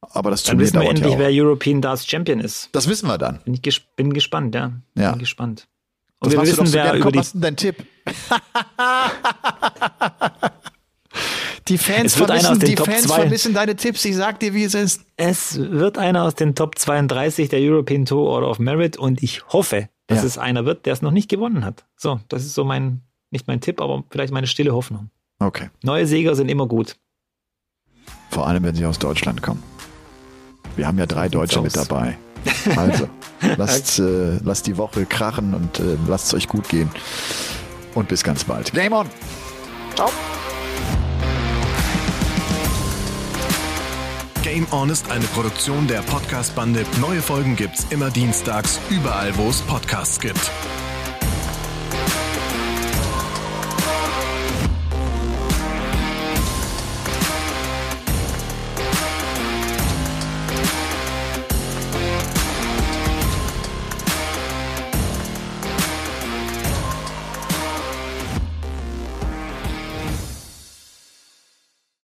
Aber das Dann wissen wir endlich, ja wer European Darts Champion ist. Das wissen wir dann. Bin, ich ges bin gespannt, ja. ja. Bin gespannt. Und das wir wissen, wer über Komm, die... Was ist denn dein Tipp? Die Fans, vermissen, die Fans vermissen deine Tipps. Ich sag dir, wie es ist. Es wird einer aus den Top 32 der European Tour Order of Merit und ich hoffe, dass ja. es einer wird, der es noch nicht gewonnen hat. So, das ist so mein, nicht mein Tipp, aber vielleicht meine stille Hoffnung. Okay. Neue Sieger sind immer gut. Vor allem, wenn sie aus Deutschland kommen. Wir haben ja drei Deutsche mit dabei. Also, lasst, äh, lasst die Woche krachen und äh, lasst es euch gut gehen. Und bis ganz bald. Game on! Ciao! Game On ist eine Produktion der Podcast-Bande. Neue Folgen gibt's immer dienstags, überall, wo es Podcasts gibt.